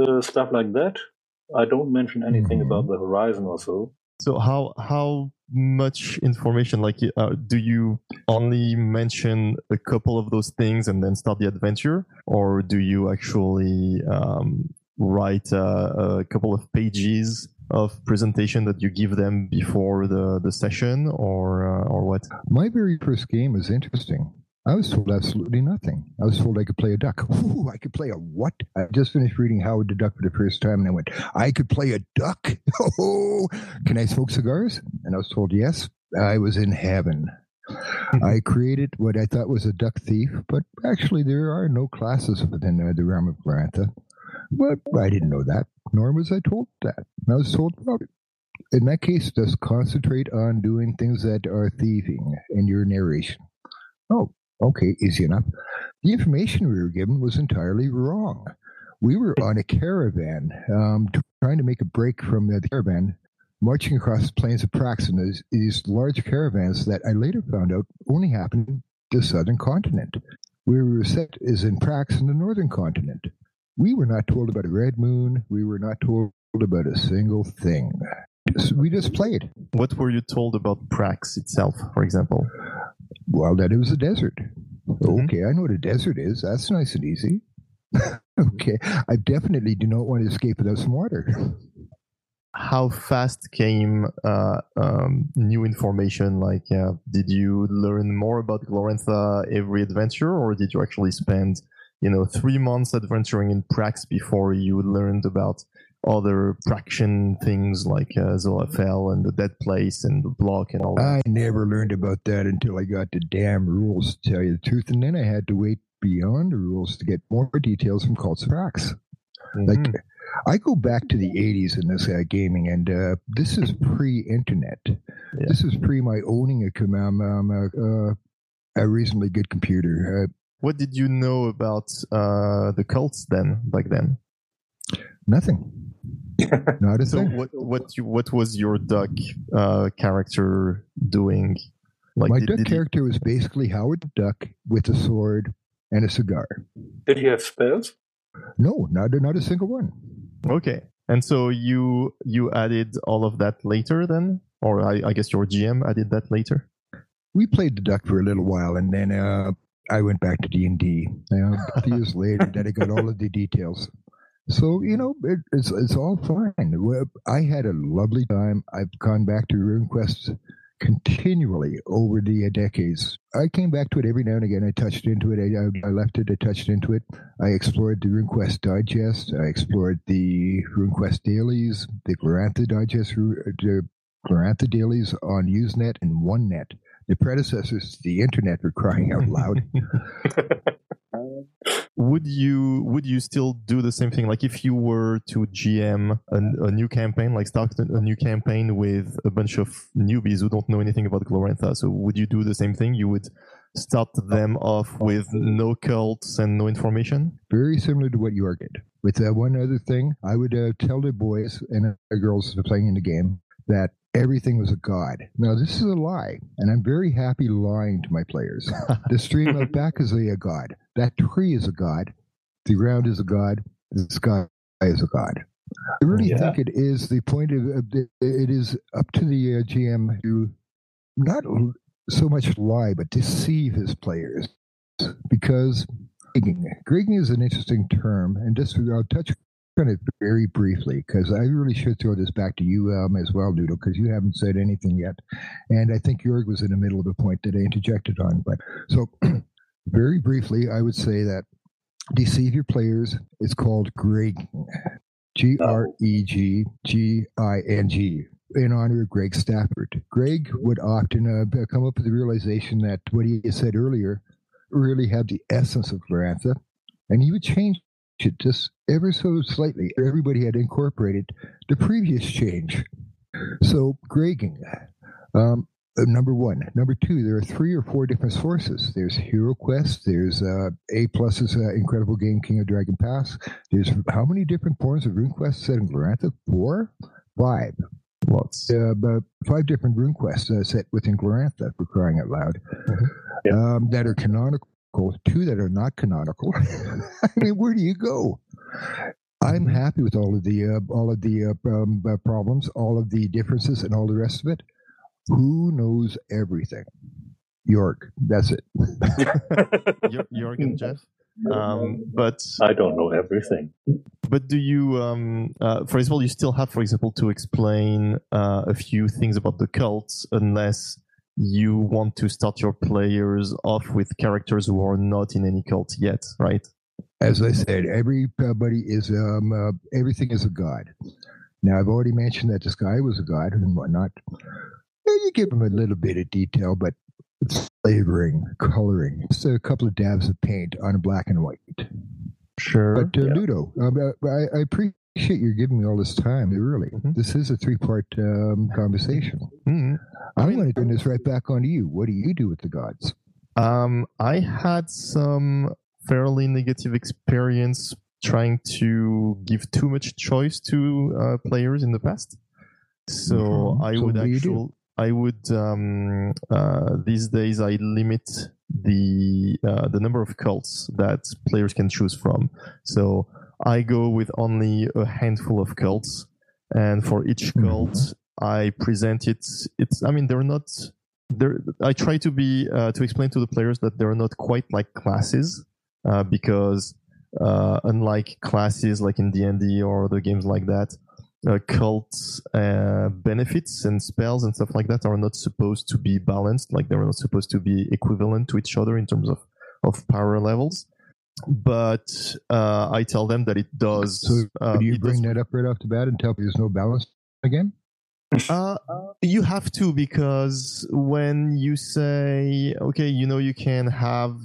uh, stuff like that. I don't mention anything mm-hmm. about the horizon or so. So how how much information? Like, uh, do you only mention a couple of those things and then start the adventure, or do you actually um, write a, a couple of pages of presentation that you give them before the, the session or uh, or what? My very first game was interesting. I was told absolutely nothing. I was told I could play a duck. Ooh, I could play a what? I just finished reading Howard the Duck for the first time, and I went, I could play a duck. Oh, can I smoke cigars? And I was told yes. I was in heaven. I created what I thought was a duck thief, but actually there are no classes within uh, the realm of Glorantha. But I didn't know that, nor was I told that. I was told, well, in that case, just concentrate on doing things that are thieving in your narration. Oh, okay, easy enough. The information we were given was entirely wrong. We were on a caravan, um, trying to make a break from the caravan, marching across the plains of Praxen. These, these large caravans that I later found out only happened the southern continent. Where we were set is in Prax in the northern continent. We were not told about a red moon. We were not told about a single thing. We just played. What were you told about Prax itself, for example? Well, that it was a desert. Mm-hmm. Okay, I know what a desert is. That's nice and easy. okay, I definitely do not want to escape without some water. How fast came uh, um, new information? Like, uh, did you learn more about Glorantha every adventure, or did you actually spend you know, three months adventuring in Prax before you learned about other Praxian things like uh, and the Dead Place and the Block and all that. I never learned about that until I got the damn rules, to tell you the truth. And then I had to wait beyond the rules to get more details from Cults of Prax. Mm-hmm. Like, I go back to the 80s in this uh, gaming, and uh, this is pre internet. Yeah. This is pre my owning a, um, um, uh, a reasonably good computer. What did you know about uh, the cults then, back then? Nothing. Not a so thing. what what you, what was your duck uh, character doing? Like, My did, duck did character he... was basically Howard the Duck with a sword and a cigar. Did he have spells? No, not not a single one. Okay, and so you you added all of that later then, or I, I guess your GM added that later. We played the duck for a little while, and then uh, I went back to D and D. Years later, then I got all of the details. So you know, it, it's it's all fine. I had a lovely time. I've gone back to RuneQuest continually over the uh, decades. I came back to it every now and again. I touched into it. I, I left it. I touched into it. I explored the RuneQuest Digest. I explored the RuneQuest dailies, the Glorantha Digest, the Glorantha dailies on Usenet and OneNet the predecessors to the internet were crying out loud. would you would you still do the same thing? Like if you were to GM a, a, new campaign, like start a new campaign with a bunch of newbies who don't know anything about Glorantha, so would you do the same thing? You would start them off with no cults and no information? Very similar to what you are did. With uh, one other thing, I would uh, tell the boys and the girls playing in the game that everything was a god. Now, this is a lie, and I'm very happy lying to my players. the stream of back is a god. That tree is a god. The ground is a god. The sky is a god. I really yeah. think it is the point of it is up to the uh, GM to not so much lie, but deceive his players because Gregging is an interesting term, and just I'll touch on it very briefly because I really should throw this back to you um, as well, Doodle, because you haven't said anything yet, and I think Jörg was in the middle of a point that I interjected on. But so, very briefly, I would say that deceive your players is called Greg, G R E G G I N G. In honor of Greg Stafford. Greg would often uh, come up with the realization that what he said earlier really had the essence of Glorantha, and he would change it just ever so slightly. Everybody had incorporated the previous change. So, Gregging, um, uh, number one. Number two, there are three or four different sources. There's Hero Quest. There's uh, A Plus's uh, Incredible Game King of Dragon Pass. There's how many different forms of RuneQuest set in Glorantha? Four? Five. Lots. Uh, about five different rune quests uh, set within Glorantha, for crying out loud, Yeah. um, that are canonical, two that are not canonical. I mean, where do you go? I'm happy with all of the uh, all of the uh, um, uh, problems, all of the differences, and all the rest of it. Who knows everything? Jörg. That's it. Jörg and Jeff. Um, but I don't know everything. but do you, um, uh, for example, you still have, for example, to explain uh, a few things about the cults, unless you want to start your players off with characters who are not in any cult yet, right? As I said, everybody is um, uh, everything is a god. Now I've already mentioned that this guy was a god and whatnot. Yeah, you give him a little bit of detail, but flavoring, coloring, just a couple of dabs of paint on black and white. Sure. But uh, Yeah. Ludo, um, uh, I, I appreciate you giving me all this time. Really, Mhm. this is a three-part um, conversation. Mhm. I I'm mean- going to turn this right back onto you. What do you do with the gods? Um, I had some fairly negative experience trying to give too much choice to uh, players in the past. So Mhm. I So would what do you do? actually, I would um, uh, these days I limit the uh, the number of cults that players can choose from. So I go with only a handful of cults, and for each Mhm. cult I present it. It's I mean they're not there i try to be uh, to explain to the players that they're not quite like classes uh, because uh, unlike classes like in d&d or other games like that uh, cults uh, benefits and spells and stuff like that are not supposed to be balanced like they're not supposed to be equivalent to each other in terms of of power levels but uh, i tell them that it does So uh, do you it does bring that up right off the bat and tell me there's no balance again? Uh, you have to because when you say, okay, you know, you can have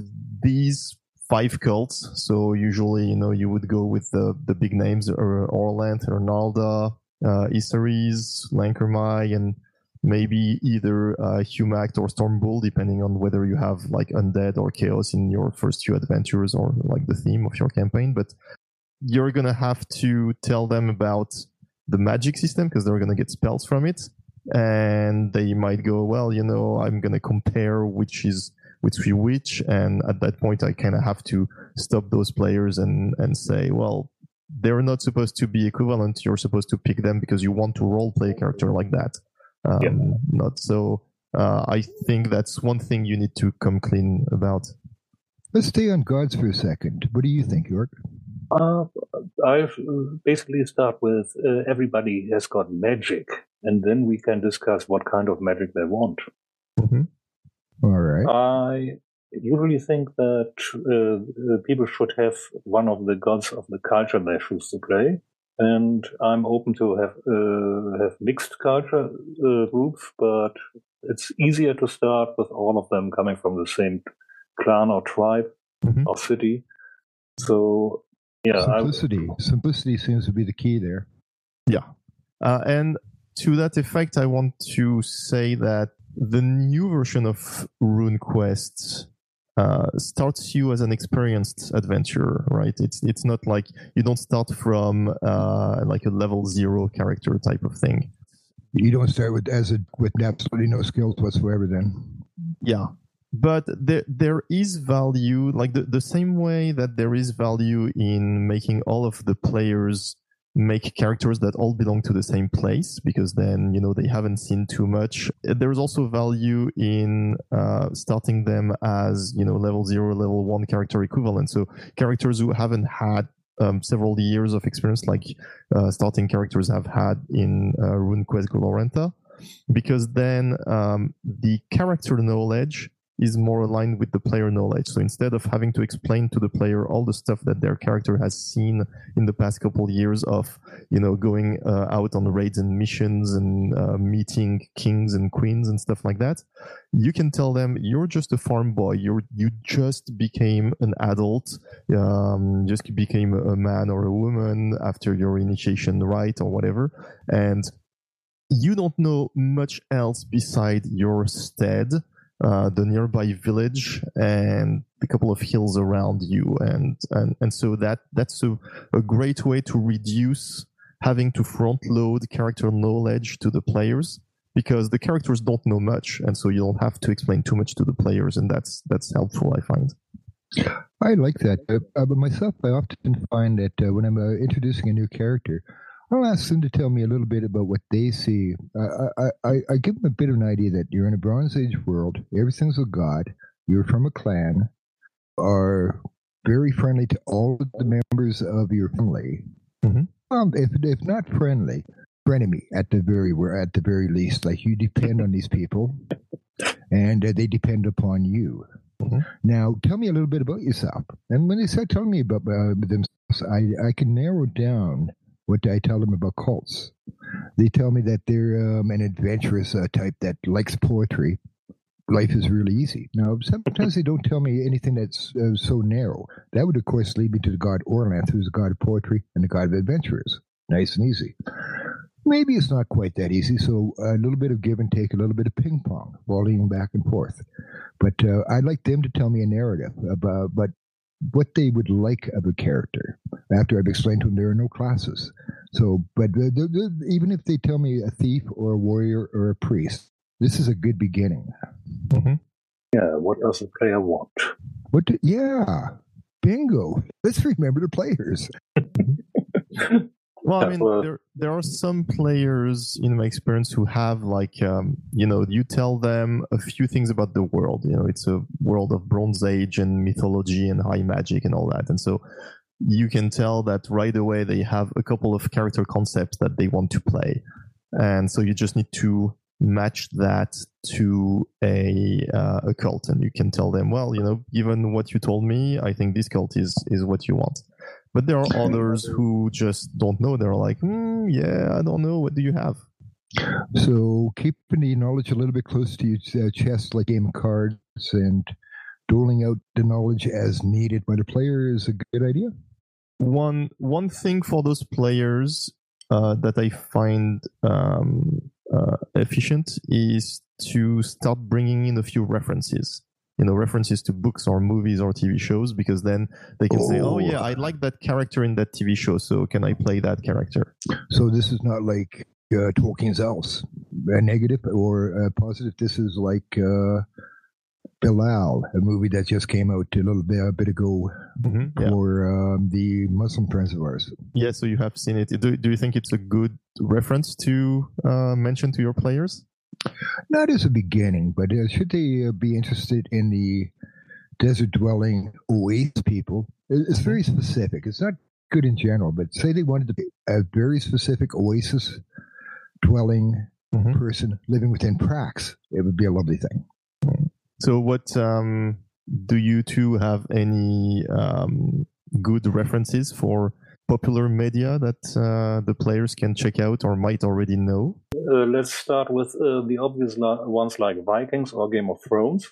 these five cults. So usually, you know, you would go with the, the big names, or Orlanth, Ernalda, uh, Issaries, Lankermai, and maybe either uh, Humakt or Storm Bull, depending on whether you have like undead or chaos in your first few adventures or like the theme of your campaign. But you're gonna have to tell them about the magic system because they're going to get spells from it and they might go well you know i'm going to compare which is which is which and at that point i kind of have to stop those players and and say well they're not supposed to be equivalent you're supposed to pick them because you want to role play a character like that um, Yeah. not so uh, i think that's one thing you need to come clean about Let's stay on gods for a second. What do you think, Jörg? Uh, I've uh, basically start with uh, everybody has got magic, and then we can discuss what kind of magic they want. All right. I usually think that uh, uh, people should have one of the gods of the culture they choose to play, and I'm open to have uh, have mixed culture uh, groups, but it's easier to start with all of them coming from the same clan or tribe Mhm. or city. So yeah, I, Simplicity. Simplicity seems to be the key there. Yeah. Uh, and to that effect, I want to say that the new version of RuneQuest uh, starts you as an experienced adventurer, right? It's it's not like you don't start from uh, like a level zero character type of thing. You don't start with as a with absolutely no skills whatsoever. Then Yeah. But there, there is value, like the, the same way that there is value in making all of the players make characters that all belong to the same place, because then, you know, they haven't seen too much. There's also value in uh, starting them as, you know, level zero, level one character equivalent. So characters who haven't had um, several years of experience, like uh, starting characters have had in uh, RuneQuest Glorantha, because then um, the character knowledge is more aligned with the player knowledge. So instead of having to explain to the player all the stuff that their character has seen in the past couple of years of, you know, going uh, out on raids and missions and uh, meeting kings and queens and stuff like that, you can tell them you're just a farm boy. You you just became an adult, um, just became a man or a woman after your initiation rite or whatever, and you don't know much else beside your stead uh, the nearby village and a couple of hills around you. And and, and so that that's a, a great way to reduce having to front load character knowledge to the players because the characters don't know much, and so you don't have to explain too much to the players, and that's that's helpful, I find. I like that, uh, uh, but myself, I often find that uh, when I'm uh, introducing a new character, I'll ask them to tell me a little bit about what they see. I, I, I give them a bit of an idea that you're in a Bronze Age world, everything's a god, you're from a clan, are very friendly to all of the members of your family. Mhm. Um, if if not friendly, frenemy at the very at the very least. Like you depend on these people, and uh, they depend upon you. Mhm. Now, tell me a little bit about yourself. And when they start telling me about uh, themselves, I I can narrow down what do I tell them about cults. They tell me that they're um, an adventurous uh, type that likes poetry. Life is really easy. Now, sometimes they don't tell me anything that's uh, so narrow. That would, of course, lead me to the god Orlanth, who's the god of poetry and the god of adventurers. Nice and easy. Maybe it's not quite that easy, so a little bit of give and take, a little bit of ping pong, volleying back and forth. But uh, I'd like them to tell me a narrative about but what they would like of a character after I've explained to them there are no classes. So, but the, the, the, even if they tell me a thief or a warrior or a priest, this is a good beginning. Mm-hmm. Yeah, what does the player want? What? Do, yeah, bingo. Let's remember the players. Well, I mean, there there are some players in my experience who have like, um, you know, you tell them a few things about the world. You know, it's a world of Bronze Age and mythology and high magic and all that, and so you can tell that right away they have a couple of character concepts that they want to play, and so you just need to match that to a uh, a cult, and you can tell them, well, you know, given what you told me, I think this cult is is what you want. But there are others who just don't know. They're like, hmm, yeah, I don't know. What do you have? So keeping the knowledge a little bit close to your uh, chest, like game cards, and doling out the knowledge as needed by the player is a good idea. One one thing for those players uh, that I find um, uh, efficient is to start bringing in a few references. You know, references to books or movies or TV shows, because then they can say, "Oh Oh. yeah, I like that character in that TV show, so can I play that character?" So this is not like uh, Tolkien's Elves, a negative or a positive. This is like uh, Bilal, a movie that just came out a little bit, a bit ago Mhm, yeah. for um, the Muslim friends of ours. Yeah, so you have seen it. Do, do you think it's a good reference to uh, mention to your players? Not as a beginning, but uh, should they uh, be interested in the desert dwelling oasis people? It's very specific. It's not good in general, but say they wanted to be a very specific oasis dwelling Mhm. person living within Prax, it would be a lovely thing. So, what um, do you two have any um, good references for popular media that uh, the players can check out or might already know? Uh, let's start with uh, the obvious li- ones like Vikings or Game of Thrones.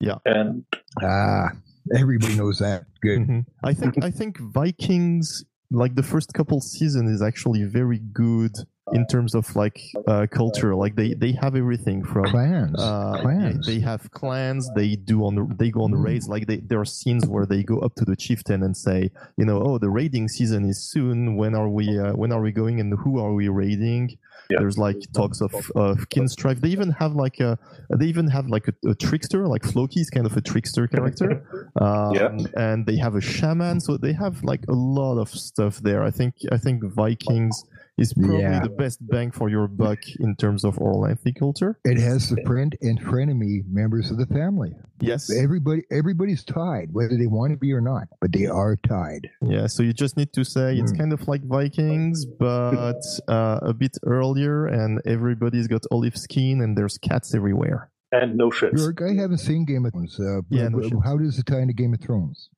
Yeah. And Ah, everybody knows that. Good. Mhm. I think I think Vikings, like the first couple seasons, is actually very good in terms of like uh, culture. Like they they have everything from Clans. Uh, Clans. They, they have clans. They do on they go on Mm. raids. Like they, there are scenes where they go up to the chieftain and say, you know, oh, the raiding season is soon. When are we? Uh, when are we going? And who are we raiding? Yeah. There's like talks of of kin strife. They even have like a they even have like a, a trickster. Like Floki is kind of a trickster character. Um, Yeah. And they have a shaman. So they have like a lot of stuff there. I think I think Vikings is probably Yeah. the best bang for your buck in terms of oral culture. It has the friend and frenemy members of the family. Yes. Everybody, everybody's tied, whether they want to be or not, but they are tied. Yeah, so you just need to say it's Hmm. kind of like Vikings, but uh, a bit earlier, and everybody's got olive skin, and there's cats everywhere. and no ships. Jörg, I haven't seen Game of Thrones. Uh, Yeah, no how does it tie into Game of Thrones?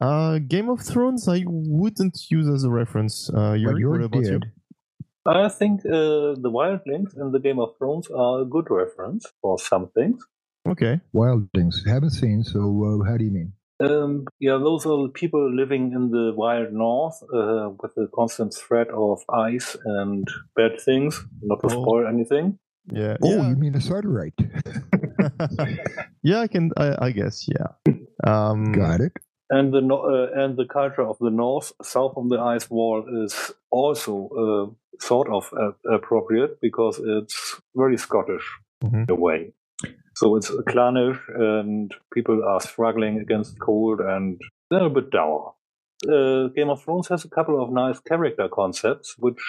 Uh, Game of Thrones, I wouldn't use as a reference. Uh, But Jörg, what about you? I think uh, the wildlings in the Game of Thrones are a good reference for some things. Okay. Wildlings. Haven't seen, so uh, how do you mean? Um, yeah, those are the people living in the wild north uh, with the constant threat of ice and bad things. Not to Oh. spoil anything. Yeah. Oh, yeah. you mean a Sartarite. yeah, I can. I, I guess. Yeah. Um, Got it. And the uh, and the culture of the north, south of the ice wall, is also uh, sort of uh, appropriate because it's very Scottish mm-hmm. in a way. So it's clannish, and people are struggling against cold, and they're a bit dour. Uh, Game of Thrones has a couple of nice character concepts which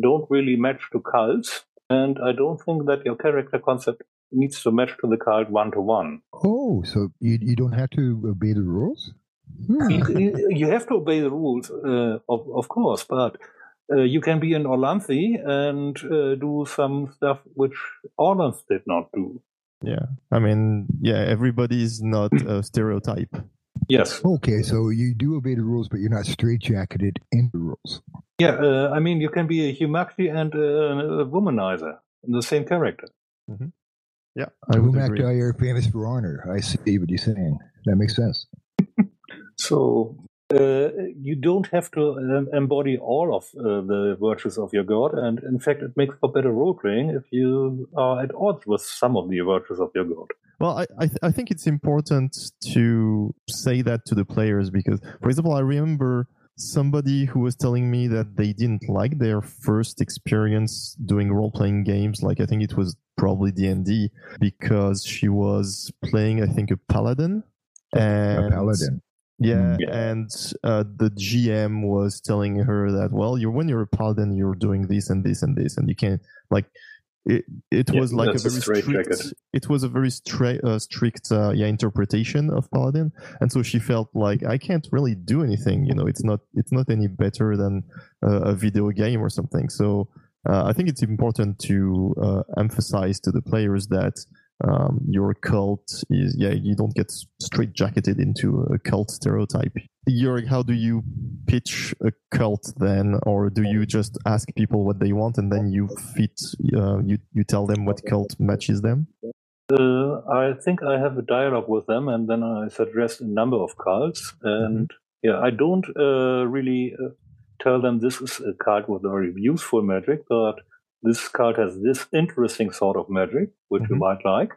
don't really match to cults, and I don't think that your character concept needs to match to the cult one to one. Oh, so you you don't have to obey the rules? Hmm. You, you, have to obey the rules, uh, of, of course, but uh, you can be an Orlanthi and uh, do some stuff which Orlanth did not do. Yeah, I mean, yeah, everybody's not a stereotype. Yes. Okay, so you do obey the rules, but you're not straitjacketed in the rules. Yeah, uh, I mean, you can be a Humakti and a, a womanizer in the same character. Mm-hmm. Yeah, I Humakti are famous for honor. I see what you're saying. That makes sense. So uh, you don't have to um, embody all of uh, the virtues of your god, and in fact, it makes for better role playing if you are at odds with some of the virtues of your god. Well, I I, th- I think it's important to say that to the players because, for example, I remember somebody who was telling me that they didn't like their first experience doing role playing games. Like i think it was probably d&d because she was playing i think a paladin. And a paladin yeah, yeah. and uh, the GM was telling her that well, you're when you're a paladin, you're doing this and this and this, and you can't like it. It yeah, was like a very strict. It was a very stra- uh, strict uh, yeah interpretation of paladin, and so she felt like I can't really do anything. You know, it's not it's not any better than a video game or something. So uh, I think it's important to uh, emphasize to the players that um, your cult is yeah you don't get straight jacketed into a cult stereotype. Jörg, how do you pitch a cult then? Or do you just ask people what they want and then you fit uh, you, you tell them what cult matches them? Uh, i think i have a dialogue with them and then i suggest a number of cults. And mm-hmm. yeah i don't uh, really uh, tell them this is a cult with a very useful magic but this card has this interesting sort of magic, which mm-hmm. you might like.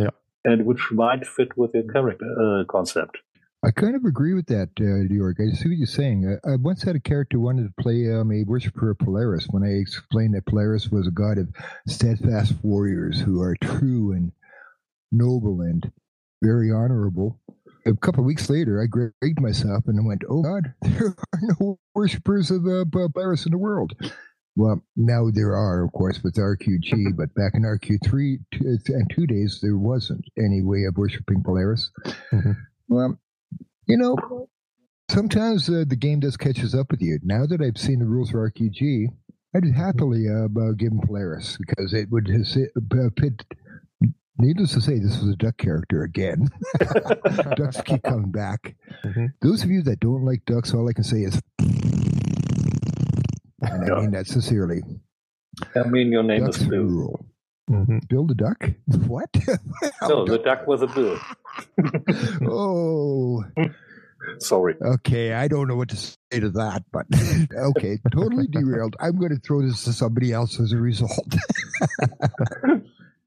Yeah. And which might fit with your character uh, concept. I kind of agree with that, uh, Jörg. I see what you're saying. I, I once had a character who wanted to play um, a worshiper of Polaris when I explained that Polaris was a god of steadfast warriors who are true and noble and very honorable. A couple of weeks later, I graded myself and I went, "Oh God, there are no worshippers of uh, Polaris in the world." Well, now there are, of course, with RQG, but back in RQ3 and two days, there wasn't any way of worshiping Polaris. Mm-hmm. Well, you know, sometimes uh, the game does catches up with you. Now that I've seen the rules for RQG, I'd happily uh, give him Polaris because it would pit. Needless to say, this was a duck character again. ducks keep coming back. Mm-hmm. Those of you that don't like ducks, all I can say is and I mean that sincerely. I mean, your name Duck's is Bill. Mm-hmm. Bill the duck? What? no, the duck was a bill. oh. Sorry. Okay, I don't know what to say to that, but okay, totally derailed. I'm going to throw this to somebody else as a result.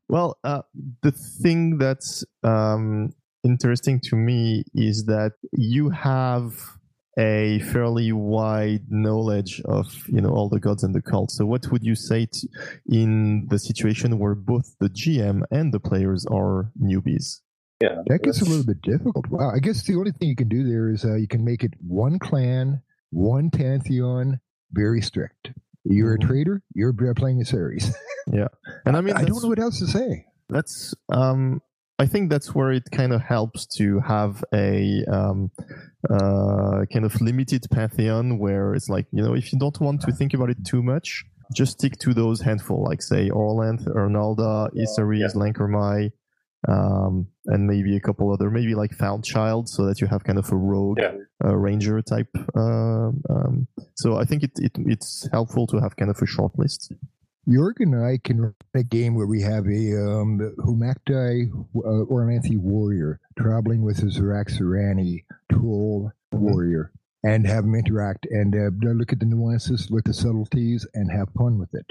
well, uh, the thing that's um, interesting to me is that you have a fairly wide knowledge of you know all the gods and the cults. So what would you say to, in the situation where both the GM and the players are newbies? Yeah, that gets a little bit difficult. Wow, I guess the only thing you can do there is uh, you can make it one clan, one pantheon, very strict. You're mm-hmm. a trader. You're playing Issaries. yeah, and I mean, I don't know what else to say. That's um, I think that's where it kind of helps to have a um, uh, kind of limited pantheon where it's like, you know, if you don't want to think about it too much, just stick to those handful, like say Orlanth, Ernalda, Issaries, yeah. Lhankor Mhy, um, and maybe a couple other, maybe like Found Child, so that you have kind of a rogue yeah. uh, ranger type. Uh, um, so I think it, it it's helpful to have kind of a short list. Jörg and I can run a game where we have a um, Humakti uh, Orlanthi warrior traveling with his Zorak Zorani troll mm-hmm. warrior and have them interact and uh, look at the nuances, look at the subtleties, and have fun with it.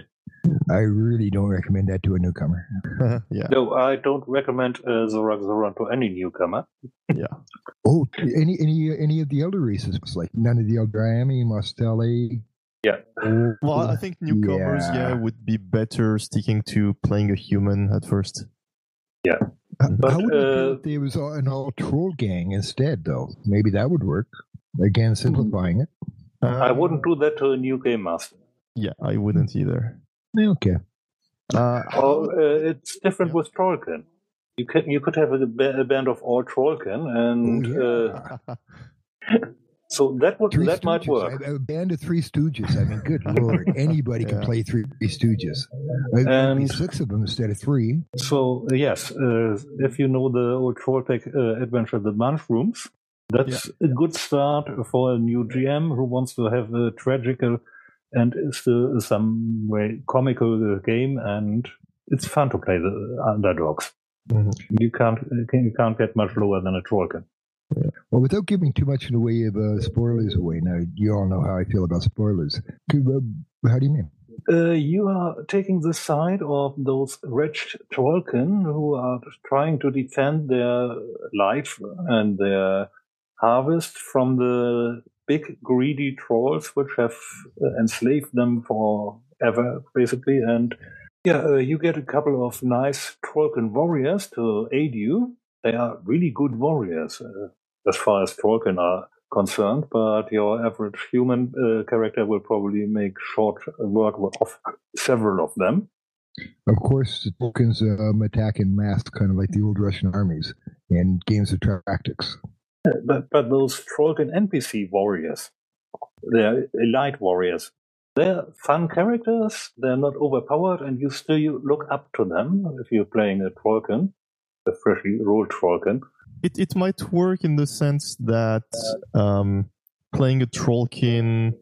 I really don't recommend that to a newcomer. yeah. No, I don't recommend uh, Zorak Zoran to any newcomer. Yeah. Oh, any any any of the elder races, like none of the Aldryami, Mostali. Yeah. Oh, Well, I think newcomers, yeah. Yeah. would be better sticking to playing a human at first. Yeah. But, how would it feel uh, if there was an all troll gang instead, though? Maybe that would work. Again, simplifying it. I Um, wouldn't do that to a new game master. Yeah, I wouldn't either. Okay. Uh, Well, uh, it's different with Trollkin. You can you could have a, a band of all Trollkin, and Oh, uh, so that would Three that might work. A, a band of Three Stooges. I mean, good lord, anybody can play Three Stooges. Uh, And- six of them instead of three. So uh, yes, uh, if you know the old Trollpak uh, adventure, the Mushrooms, that's a good start for a new GM who wants to have a tragical and still some way comical uh, game, and it's fun to play the underdogs. Mhm. You can't you can't get much lower than a Trollkin. Well, without giving too much in the way of uh, spoilers away, now you all know how I feel about spoilers. How do you mean? Uh, you are taking the side of those wretched Trollkin who are trying to defend their life and their harvest from the big greedy trolls which have uh, enslaved them forever, basically. And yeah, uh, you get a couple of nice Trollkin warriors to aid you. They are really good warriors uh, as far as Trollkin are concerned, but your average human uh, character will probably make short work of several of them. Of course, tokens um, attack in mass, kind of like the old Russian armies in games of tactics. But, but those Trollkin NPC warriors, they're elite warriors. They're fun characters, they're not overpowered, and you still look up to them if you're playing a Trollkin, a freshly rolled Trollkin. It, it might work in the sense that um, playing a trollkin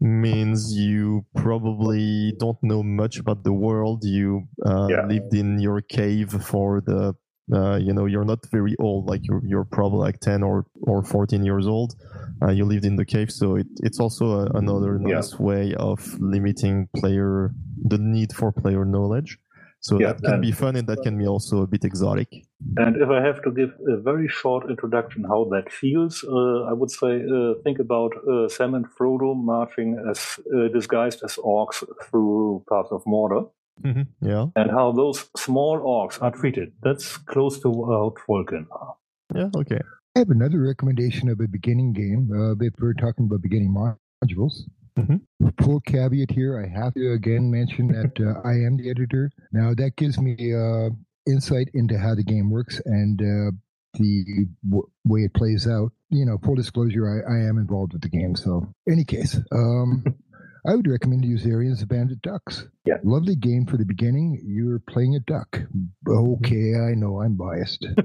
means you probably don't know much about the world. You uh, Yeah. lived in your cave for the, uh, you know, you're not very old. Like you're, you're probably like 10 or, or 14 years old. Uh, you lived in the cave. So it, it's also a, another Yeah. nice way of limiting player, the need for player knowledge. So Yeah, that can be fun and that can be also a bit exotic. And if I have to give a very short introduction how that feels, uh, I would say uh, think about uh, Sam and Frodo marching as uh, disguised as orcs through parts of Mordor, hmm Yeah. and how those small orcs are treated. That's close to how Trollkin are. Yeah. Okay. I have another recommendation of a beginning game. Uh, if we're talking about beginning modules, Mhm. full caveat here, I have to again mention that uh, I am the editor. Now, that gives me uh, insight into how the game works and uh, the w- way it plays out. You know, full disclosure, I, I am involved with the game. So, any case, um, I would recommend you use Arians of Bandit Ducks. Yeah. Lovely game for the beginning. You're playing a duck. Okay, I know I'm biased.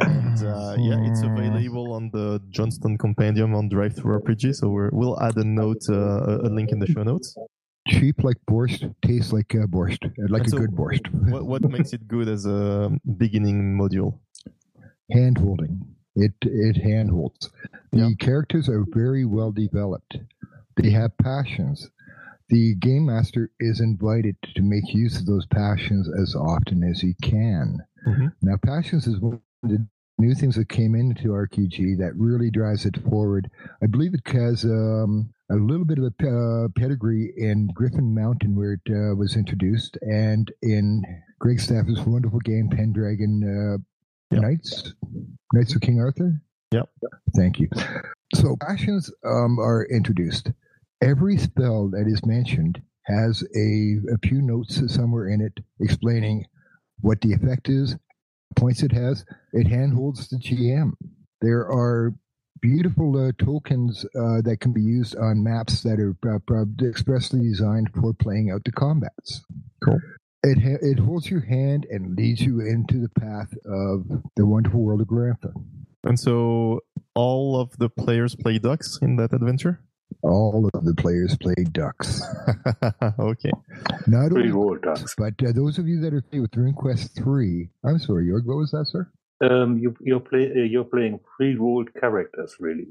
and uh, yeah, it's available on the Jonstown Compendium on DriveThruRPG. So we're, we'll add a note, uh, a link in the show notes. Cheap like borscht, tastes like uh, borscht, uh, like And a so good borscht. What, what makes it good as a beginning module? hand holding. It it hand holds. The characters are very well developed. They have passions. The game master is invited to make use of those passions as often as he can. Mhm. Now, passions is one of the new things that came into RQG that really drives it forward. I believe it has um, a little bit of a uh, pedigree in Griffin Mountain, where it uh, was introduced, and in Greg Stafford's wonderful game Pendragon uh, Yep. Knights, Knights of King Arthur. Yep. Thank you. So passions um, are introduced. Every spell that is mentioned has a, a few notes somewhere in it explaining what the effect is, points it has. It handholds the GM. There are beautiful uh, tokens uh, that can be used on maps that are uh, expressly designed for playing out the combats. Cool. It ha- it holds your hand and leads you into the path of the wonderful world of Glorantha. And so all of the players play ducks in that adventure? All of the players play ducks. okay. Not Pretty only rolled ducks. but uh, those of you that are familiar with RuneQuest 3, I'm sorry, Jörg, what was that, sir? Um, you, you're, play, uh, you're playing pre-rolled characters, really,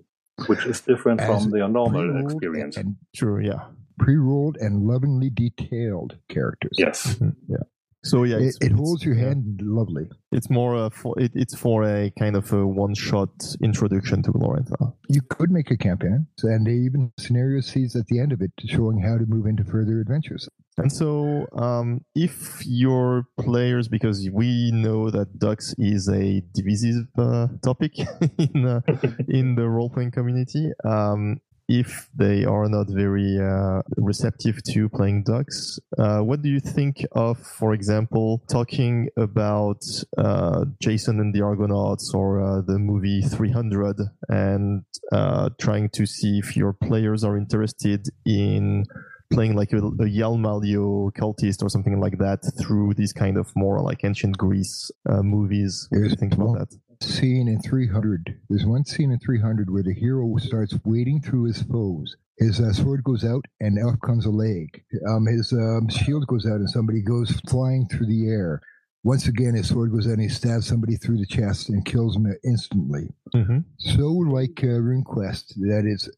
which is different As from their normal experience. And, Sure, yeah. pre-rolled and lovingly detailed characters. Yes. Mhm, Yeah. So yeah, It, it's, it holds your hand lovely. It's more uh, for it, it's for a kind of a one-shot introduction to Glorantha. You could make a campaign, and they even scenario seeds at the end of it showing how to move into further adventures. And so, um, if your players, because we know that Dux is a divisive uh, topic in uh, in the role playing community, um, if they are not very uh, receptive to playing Dux, uh, what do you think of, for example, talking about uh, Jason and the Argonauts or uh, the movie 300 and uh, trying to see if your players are interested in playing like a, a Yelmalio cultist or something like that through these kind of more like ancient Greece uh, movies. What do you think about that? Scene in 300. There's one scene in 300 where the hero starts wading through his foes. His uh, sword goes out, and out comes a leg. Um, his um, shield goes out, and somebody goes flying through the air. Once again, his sword goes out, and he stabs somebody through the chest and kills him instantly. hmm So, like uh, RuneQuest, that is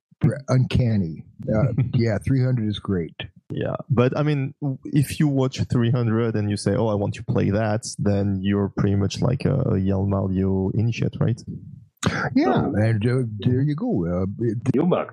uncanny. Uh, yeah, 300 is great. Yeah, but I mean, if you watch 300 and you say, "Oh, I want to play that," then you're pretty much like a, a Yelmalio initiate, right? Yeah, and uh, there you go. Uh,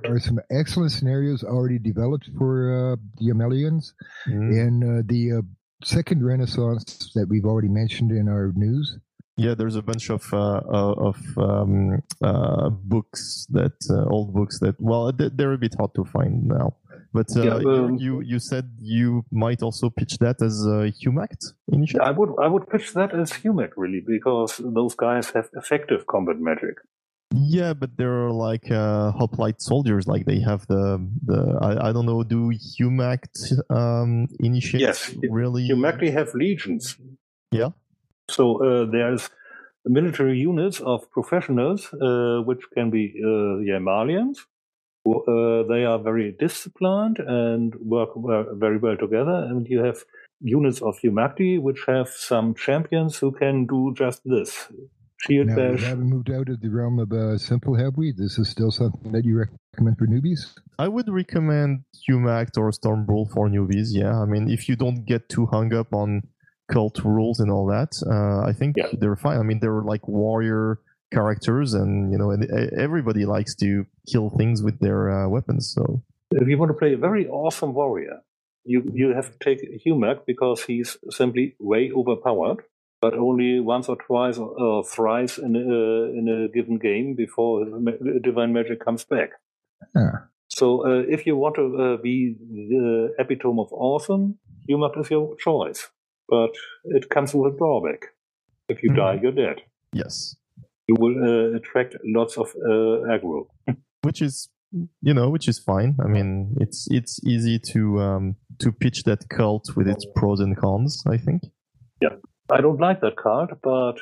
there are some excellent scenarios already developed for uh, the Amelians. Mhm. and uh, the uh, second renaissance that we've already mentioned in our news Yeah, there's a bunch of uh, uh, of um, uh, books that uh, old books that well they- they're a bit hard to find now. But uh, Yeah, you- um, you you said you might also pitch that as a Humakt initiative. I would I would pitch that as Humakt really because those guys have effective combat magic. Yeah, but they're like uh, hoplite soldiers. Like they have the the I, I don't know. Do Humakt um, initiate Yes, really? Actually have legions. Yeah. So uh, there's military units of professionals, uh, which can be uh, Yelmalians. who, Uh, they are very disciplined and work very well together. And you have units of Humakti, which have some champions who can do just this. Shield now we haven't moved out of the realm of uh, simple have we this is still something that you recommend for newbies I would recommend Humakt or Storm Bull for newbies. Yeah, I mean, if you don't get too hung up on cult rules and all that, uh, I think Yeah. they're fine. I mean, they're like warrior characters, and you know, and e- everybody likes to kill things with their uh, weapons. So If you want to play a very awesome warrior, you you have to take Humakt because he's simply way overpowered, but only once or twice or, or thrice in a, in a given game before his divine magic comes back. Ah. So uh, if you want to uh, be the epitome of awesome, Humakt is your choice, but it comes with a drawback. If you Mhm. die, you're dead. yes, You will uh, attract lots of uh, aggro. which is you know, which is fine. I mean, it's it's easy to um, to pitch that cult with its pros and cons. I think. Yeah, I don't like that card, but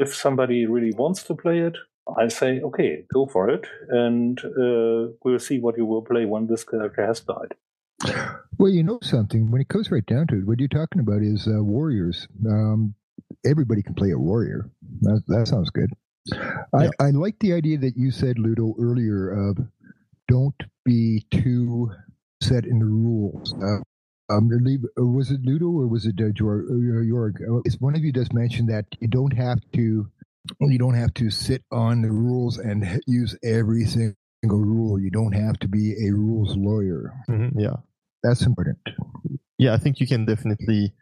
if somebody really wants to play it, I say, okay, go for it, and uh, we'll see what you will play when this character has died. Well you know something. When it comes right down to it what you're talking about is uh, warriors. Um, everybody can play a warrior. That, that sounds good. I, Yeah. I like the idea that you said ludo earlier of don't be too set in the rules. Uh, um, leave, was it Ludo or was it uh, Jor- uh, Jörg? Uh, It's one of you just mentioned that you don't have to, you don't have to sit on the rules and use every single rule. You don't have to be a rules lawyer. Mhm, yeah. That's important. yeah, I think you can definitely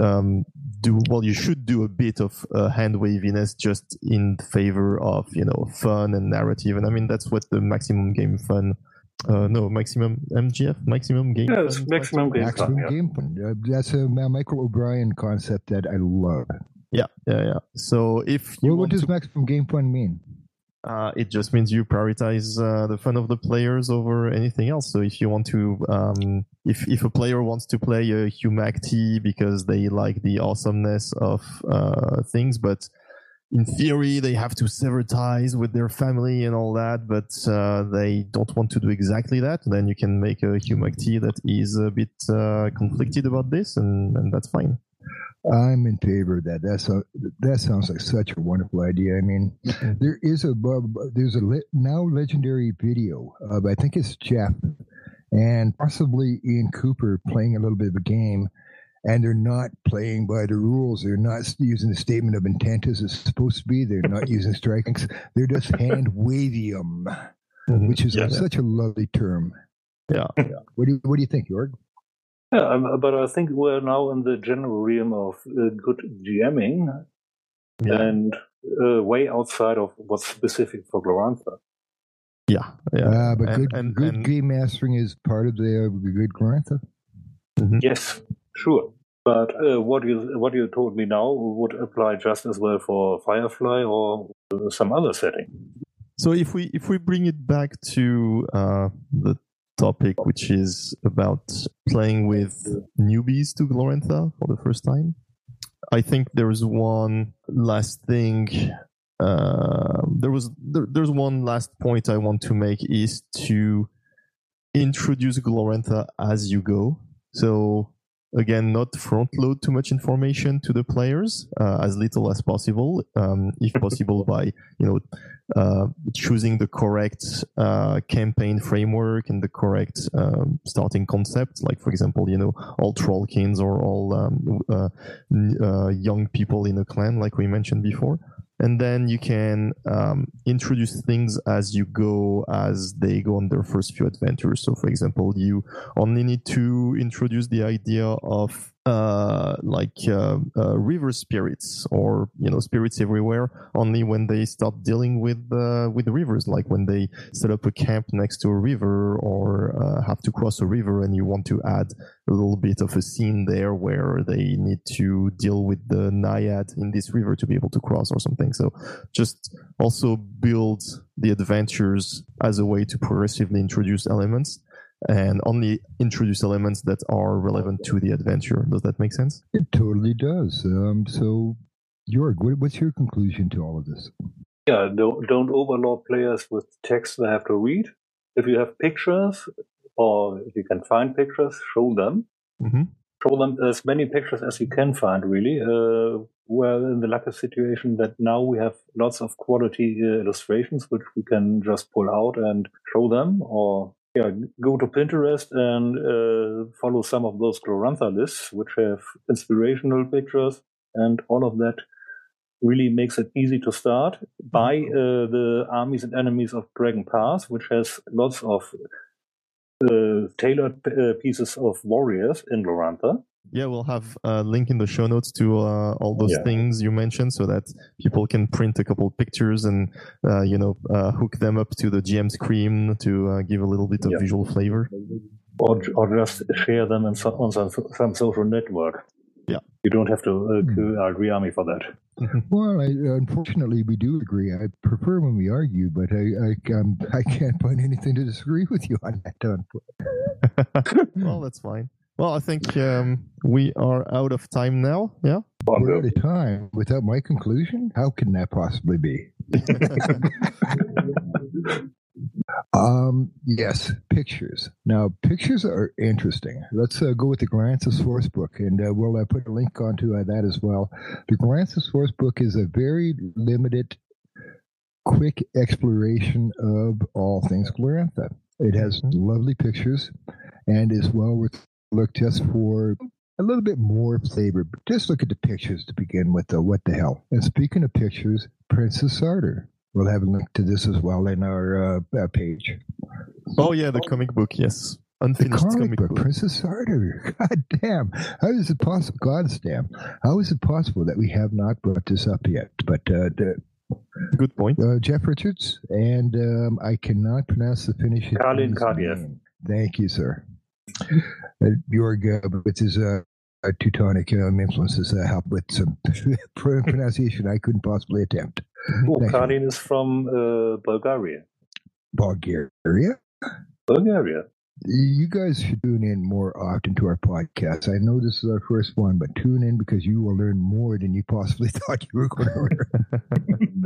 um, do well. You should do a bit of uh, hand waviness just in favor of you know fun and narrative, and I mean that's what the maximum game fun. Uh, no, maximum MGF, maximum game. Yes, fun maximum game Maximum fun. Yeah. game fun. Uh, that's a Michael O'Brien concept that I love. Yeah, yeah, yeah. So if you Well, what does to, maximum game fun mean? Uh, it just means you prioritize uh, the fun of the players over anything else. So if you want to, um, if if a player wants to play a Humakti because they like the awesomeness of uh, things, but in theory they have to sever ties with their family and all that, but uh, they don't want to do exactly that, then you can make a Humakti that is a bit uh, conflicted about this, and, and that's fine. I'm in favor of that. That's a, that sounds like such a wonderful idea. I mean, Mhm. there is a there's a le- now legendary video of I think it's Jeff, and possibly Ian Cooper playing a little bit of a game and they're not playing by the rules. They're not using the statement of intent as it's supposed to be. They're not using strikes. They're just hand wavium, mm-hmm. which is yeah, such a lovely term. Yeah. yeah. What do you What do you think, Jörg? Yeah, um, but I think we're now in the general realm of uh, good GMing yeah. and uh, way outside of what's specific for Glorantha. Yeah, yeah. Uh, but and, good, and, good and, game mastering is part of the uh, good Glorantha. Mm-hmm. Yes, Sure. But uh, what you what you told me now would apply just as well for Firefly or some other setting. So if we if we bring it back to uh, the topic, which is about playing with newbies to Glorantha for the first time, I think there's one last thing. Uh, there was there, there's one last point I want to make is to introduce Glorantha as you go. So again not front load too much information to the players uh, as little as possible um, if possible by you know uh, choosing the correct uh, campaign framework and the correct um, starting concept. Like for example you know all trollkins or all um, uh, uh, young people in a clan like we mentioned before and then you can um, introduce things as you go as they go on their first few adventures. So for example you only need to introduce the idea of uh, like uh, uh, river spirits or you know spirits everywhere only when they start dealing with uh, with rivers like when they set up a camp next to a river or uh, have to cross a river and you want to add a little bit of a scene there where they need to deal with the naiad in this river to be able to cross or something. So just also build the adventures as a way to progressively introduce elements and only introduce elements that are relevant to the adventure. Does that make sense? It totally does. Um, so, Jörg, what, what's your conclusion to all of this? Yeah, don't, don't overload players with text they have to read. If you have pictures, or if you can find pictures, show them. Mm-hmm. Show them as many pictures as you can find, really. Uh, we're in the lucky situation that now we have lots of quality uh, illustrations which we can just pull out and show them or yeah, go to Pinterest and uh, follow some of those Glorantha lists, which have inspirational pictures, and all of that really makes it easy to start. Buy mm-hmm. uh, the Armies and Enemies of Dragon Pass, which has lots of uh, tailored uh, pieces of warriors in Glorantha. Yeah, we'll have a link in the show notes to uh, all those yeah. things you mentioned, so that people can print a couple pictures and uh, you know uh, hook them up to the GM screen to uh, give a little bit of yeah. visual flavor, or, or just share them in some, on some, some social network. Yeah, you don't have to uh, mm. agree on me for that. well, I, unfortunately, we do agree. I prefer when we argue, but I I, um, I can't find anything to disagree with you on that. well, that's fine. Well, I think um, we are out of time now. Yeah. We're out of time. Without my conclusion, how can that possibly be? um, yes, pictures. Now, pictures are interesting. Let's uh, go with the Glorantha source book, and uh, we'll uh, put a link onto uh, that as well. The Glorantha source book is a very limited, quick exploration of all things Glorantha. It has mm-hmm. lovely pictures and is well worth look just for a little bit more flavor. Just look at the pictures to begin with, though. What the hell? And speaking of pictures, Prince of Sartar. We'll have a link to this as well in our uh, page. Oh yeah, the comic book. Yes, unfinished the comic, comic book, book, Prince of Sartar. God damn! How is it possible? God's damn! How is it possible that we have not brought this up yet? But uh, the, good point. Uh, Jeff Richards, and um, I cannot pronounce the Finnish. Kalin Kadiev. Thank you, sir. Bjorg, with his uh, Teutonic um, influences, uh, help with some pronunciation I couldn't possibly attempt. Oh, Karin is from uh, Bulgaria. Bulgaria? Bulgaria. You guys should tune in more often to our podcast. I know this is our first one, but tune in because you will learn more than you possibly thought you were going to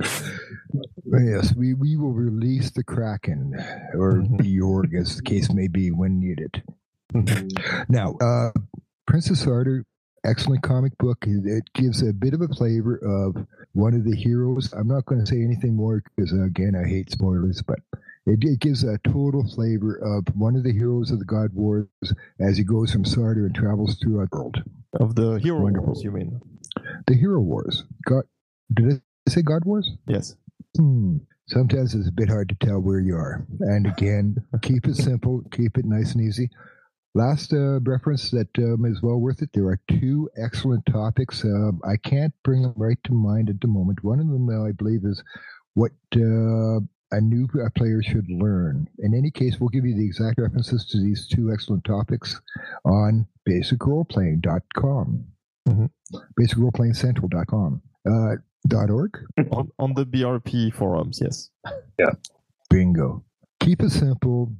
learn. yes, we, we will release the Kraken or mm-hmm. the Jörg, as the case may be, when needed. Mm-hmm. now, uh, Prince of Sartar, excellent comic book. It gives a bit of a flavor of one of the heroes. I'm not going to say anything more because, uh, again, I hate spoilers, but It, it, gives a total flavor of one of the heroes of the God Wars as he goes from Sartar and travels through a world. Of the Hero Wonderful. Wars, you mean? The Hero Wars. God, did I say God Wars? Yes. Hmm. Sometimes it's a bit hard to tell where you are. And again, keep it simple, keep it nice and easy. Last uh, reference that um, is well worth it. There are two excellent topics. Uh, I can't bring them right to mind at the moment. One of them, uh, I believe, is what uh, a new player should learn. In any case, we'll give you the exact references to these two excellent topics on basicroleplaying.com. Mm-hmm. Basicroleplayingcentral.com. Uh, dot org? on, on the BRP forums, yes. Yeah. Bingo. Keep it simple.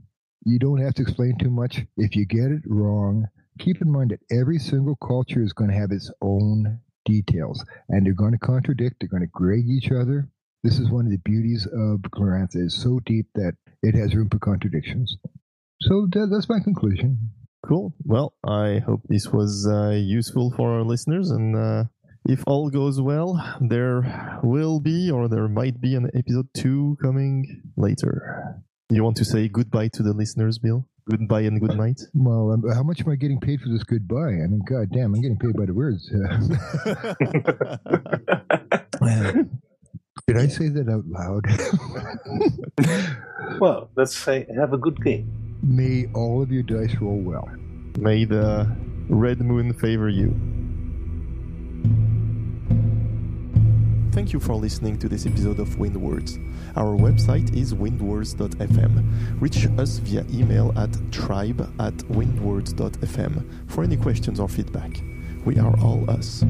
You don't have to explain too much. If you get it wrong, keep in mind that every single culture is going to have its own details and they're going to contradict, they're going to grade each other. This is one of the beauties of Glorantha. It's so deep that it has room for contradictions. So that, that's my conclusion. Cool. Well, I hope this was uh, useful for our listeners. And uh, if all goes well, there will be or there might be an episode two coming later. You want to say goodbye to the listeners, Bill? Goodbye and good night. Well, um, how much am I getting paid for this goodbye? I mean, god damn, I'm getting paid by the words. Did I say that out loud? well, let's say have a good game. May all of your dice roll well. May the red moon favor you. Thank you for listening to this episode of Wind Words. Our website is windwords.fm. Reach us via email at tribe at windwords.fm for any questions or feedback. We are all us.